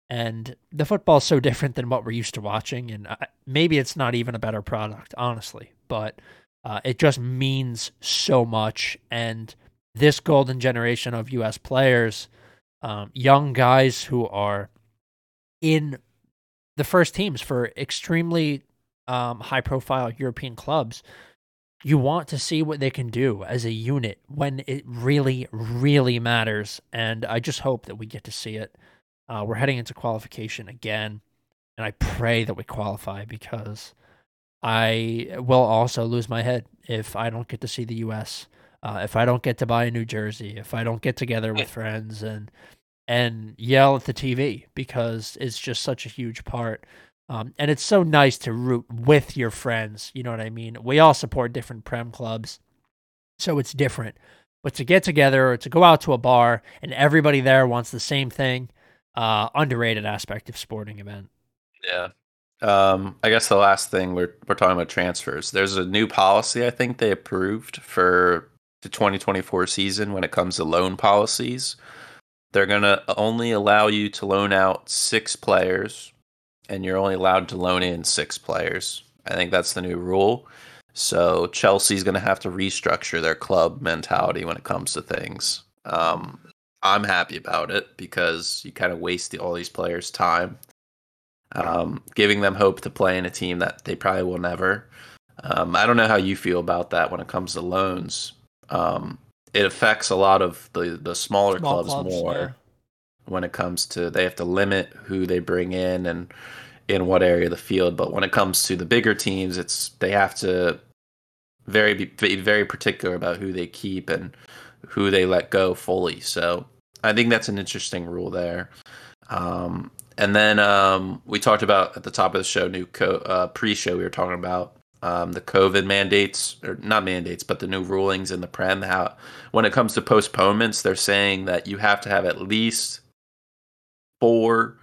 and the football's so different than what we're used to watching. And I, maybe it's not even a better product, honestly, but uh, it just means so much. And this golden generation of U.S. players, um, young guys who are in the first teams for extremely um, high profile European clubs, you want to see what they can do as a unit when it really, really matters. And I just hope that we get to see it. Uh, we're heading into qualification again, and I pray that we qualify because I will also lose my head if I don't get to see the U.S. Uh, if I don't get to buy a new jersey, if I don't get together with friends and and yell at the TV because it's just such a huge part. Um, and it's so nice to root with your friends. You know what I mean? We all support different Prem clubs, so it's different. But to get together or to go out to a bar and everybody there wants the same thing, uh, underrated aspect of sporting event. Yeah. Um, I guess the last thing we're we're talking about transfers. There's a new policy I think they approved for the 2024 season when it comes to loan policies. They're gonna only allow you to loan out six players, and you're only allowed to loan in six players. I think that's the new rule. So Chelsea's gonna have to restructure their club mentality when it comes to things. Um, I'm happy about it because you kind of waste all these players' time um, giving them hope to play in a team that they probably will never. Um, I don't know how you feel about that when it comes to loans. Um, it affects a lot of the the smaller Small clubs, clubs, more yeah. when it comes to they have to limit who they bring in and in what area of the field. But when it comes to the bigger teams, it's they have to very be, very particular about who they keep and who they let go fully. So I think that's an interesting rule there. Um, and then um, we talked about at the top of the show, new co- uh, pre-show, we were talking about um, the COVID mandates, or not mandates, but the new rulings in the Prem. How when it comes to postponements, they're saying that you have to have at least four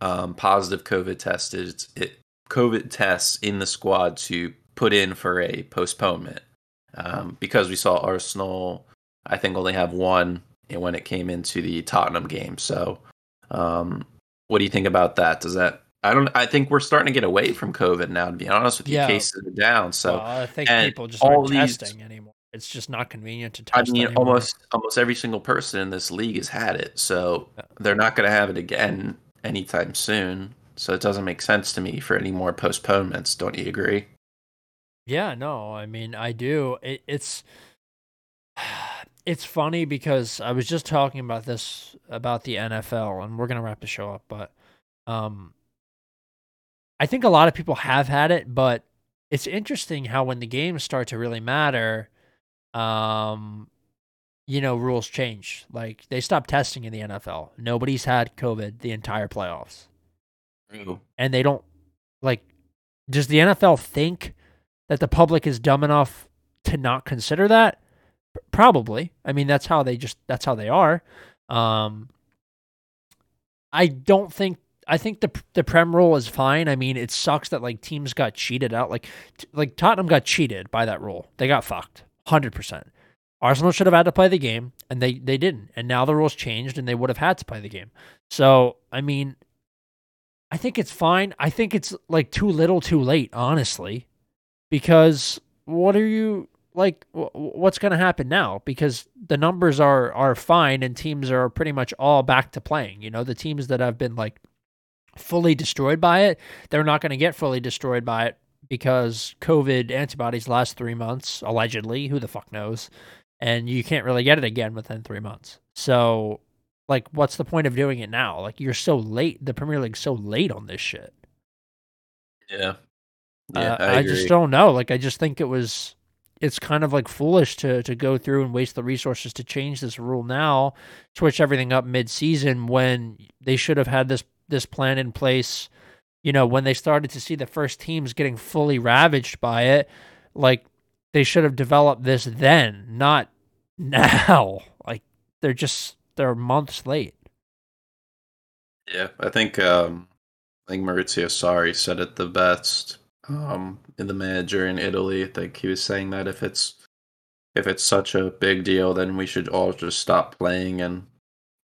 um, positive COVID tested it, COVID tests in the squad to put in for a postponement. Um, because we saw Arsenal, I think only have one when it came into the Tottenham game. So, um, what do you think about that? Does that I don't I think we're starting to get away from COVID now. To be honest with you, Yeah. cases are down. So well, I think people just all aren't these- testing anymore. It's just not convenient to test. I mean, anymore. almost almost every single person in this league has had it, so Yeah. they're not going to have it again anytime soon. So it doesn't make sense to me for any more postponements. Don't you agree? Yeah, no, I mean, I do. It, it's it's funny because I was just talking about this about the NFL, and we're gonna wrap the show up, but um, I think a lot of people have had it, but it's interesting how when the games start to really matter, um, you know, rules change. Like they stopped testing in the NFL. Nobody's had COVID the entire playoffs. And they don't like does the NFL think that the public is dumb enough to not consider that? Probably. I mean that's how they just that's how they are. Um i don't think i think the the prem rule is fine i mean it sucks that like teams got cheated out like t- like tottenham got cheated by that rule they got fucked 100% arsenal should have had to play the game and they they didn't and now the rules changed and they would have had to play the game so i mean I think it's fine. I think it's like too little, too late, honestly, because what are you like? wh- What's going to happen now? Because the numbers are are fine, and teams are pretty much all back to playing. You know, the teams that have been like fully destroyed by it, they're not going to get fully destroyed by it because COVID antibodies last three months allegedly. Who the fuck knows? And you can't really get it again within three months. So like what's the point of doing it now like you're so late the premier league's so late on this shit Yeah, Uh, I, agree. just don't know like i just think it was it's kind of like foolish to to go through and waste the resources to change this rule now switch everything up mid-season when they should have had this this plan in place you know when they started to see the first teams getting fully ravaged by it like they should have developed this then not now like they're just they're months late Yeah, I think um, I think Maurizio Sarri said it the best. Um, in the manager in Italy, I think he was saying that if it's if it's such a big deal, then we should all just stop playing and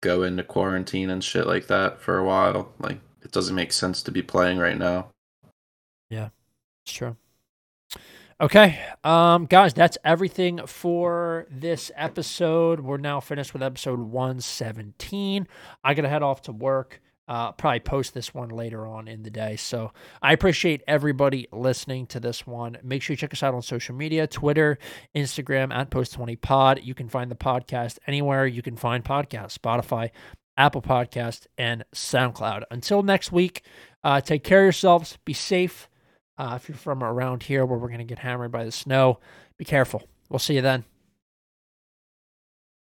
go into quarantine and shit like that for a while. Like it doesn't make sense to be playing right now. Yeah, it's true. Okay, um, guys, that's everything for this episode. We're now finished with episode 117. I gotta head off to work. Uh, probably post this one later on in the day. So I appreciate everybody listening to this one. Make sure you check us out on social media Twitter, Instagram, at Post20Pod. You can find the podcast anywhere you can find podcasts Spotify, Apple Podcast, and SoundCloud. Until next week, uh, take care of yourselves. Be safe. Uh, if you're from around here where we're going to get hammered by the snow, be careful. We'll see you then.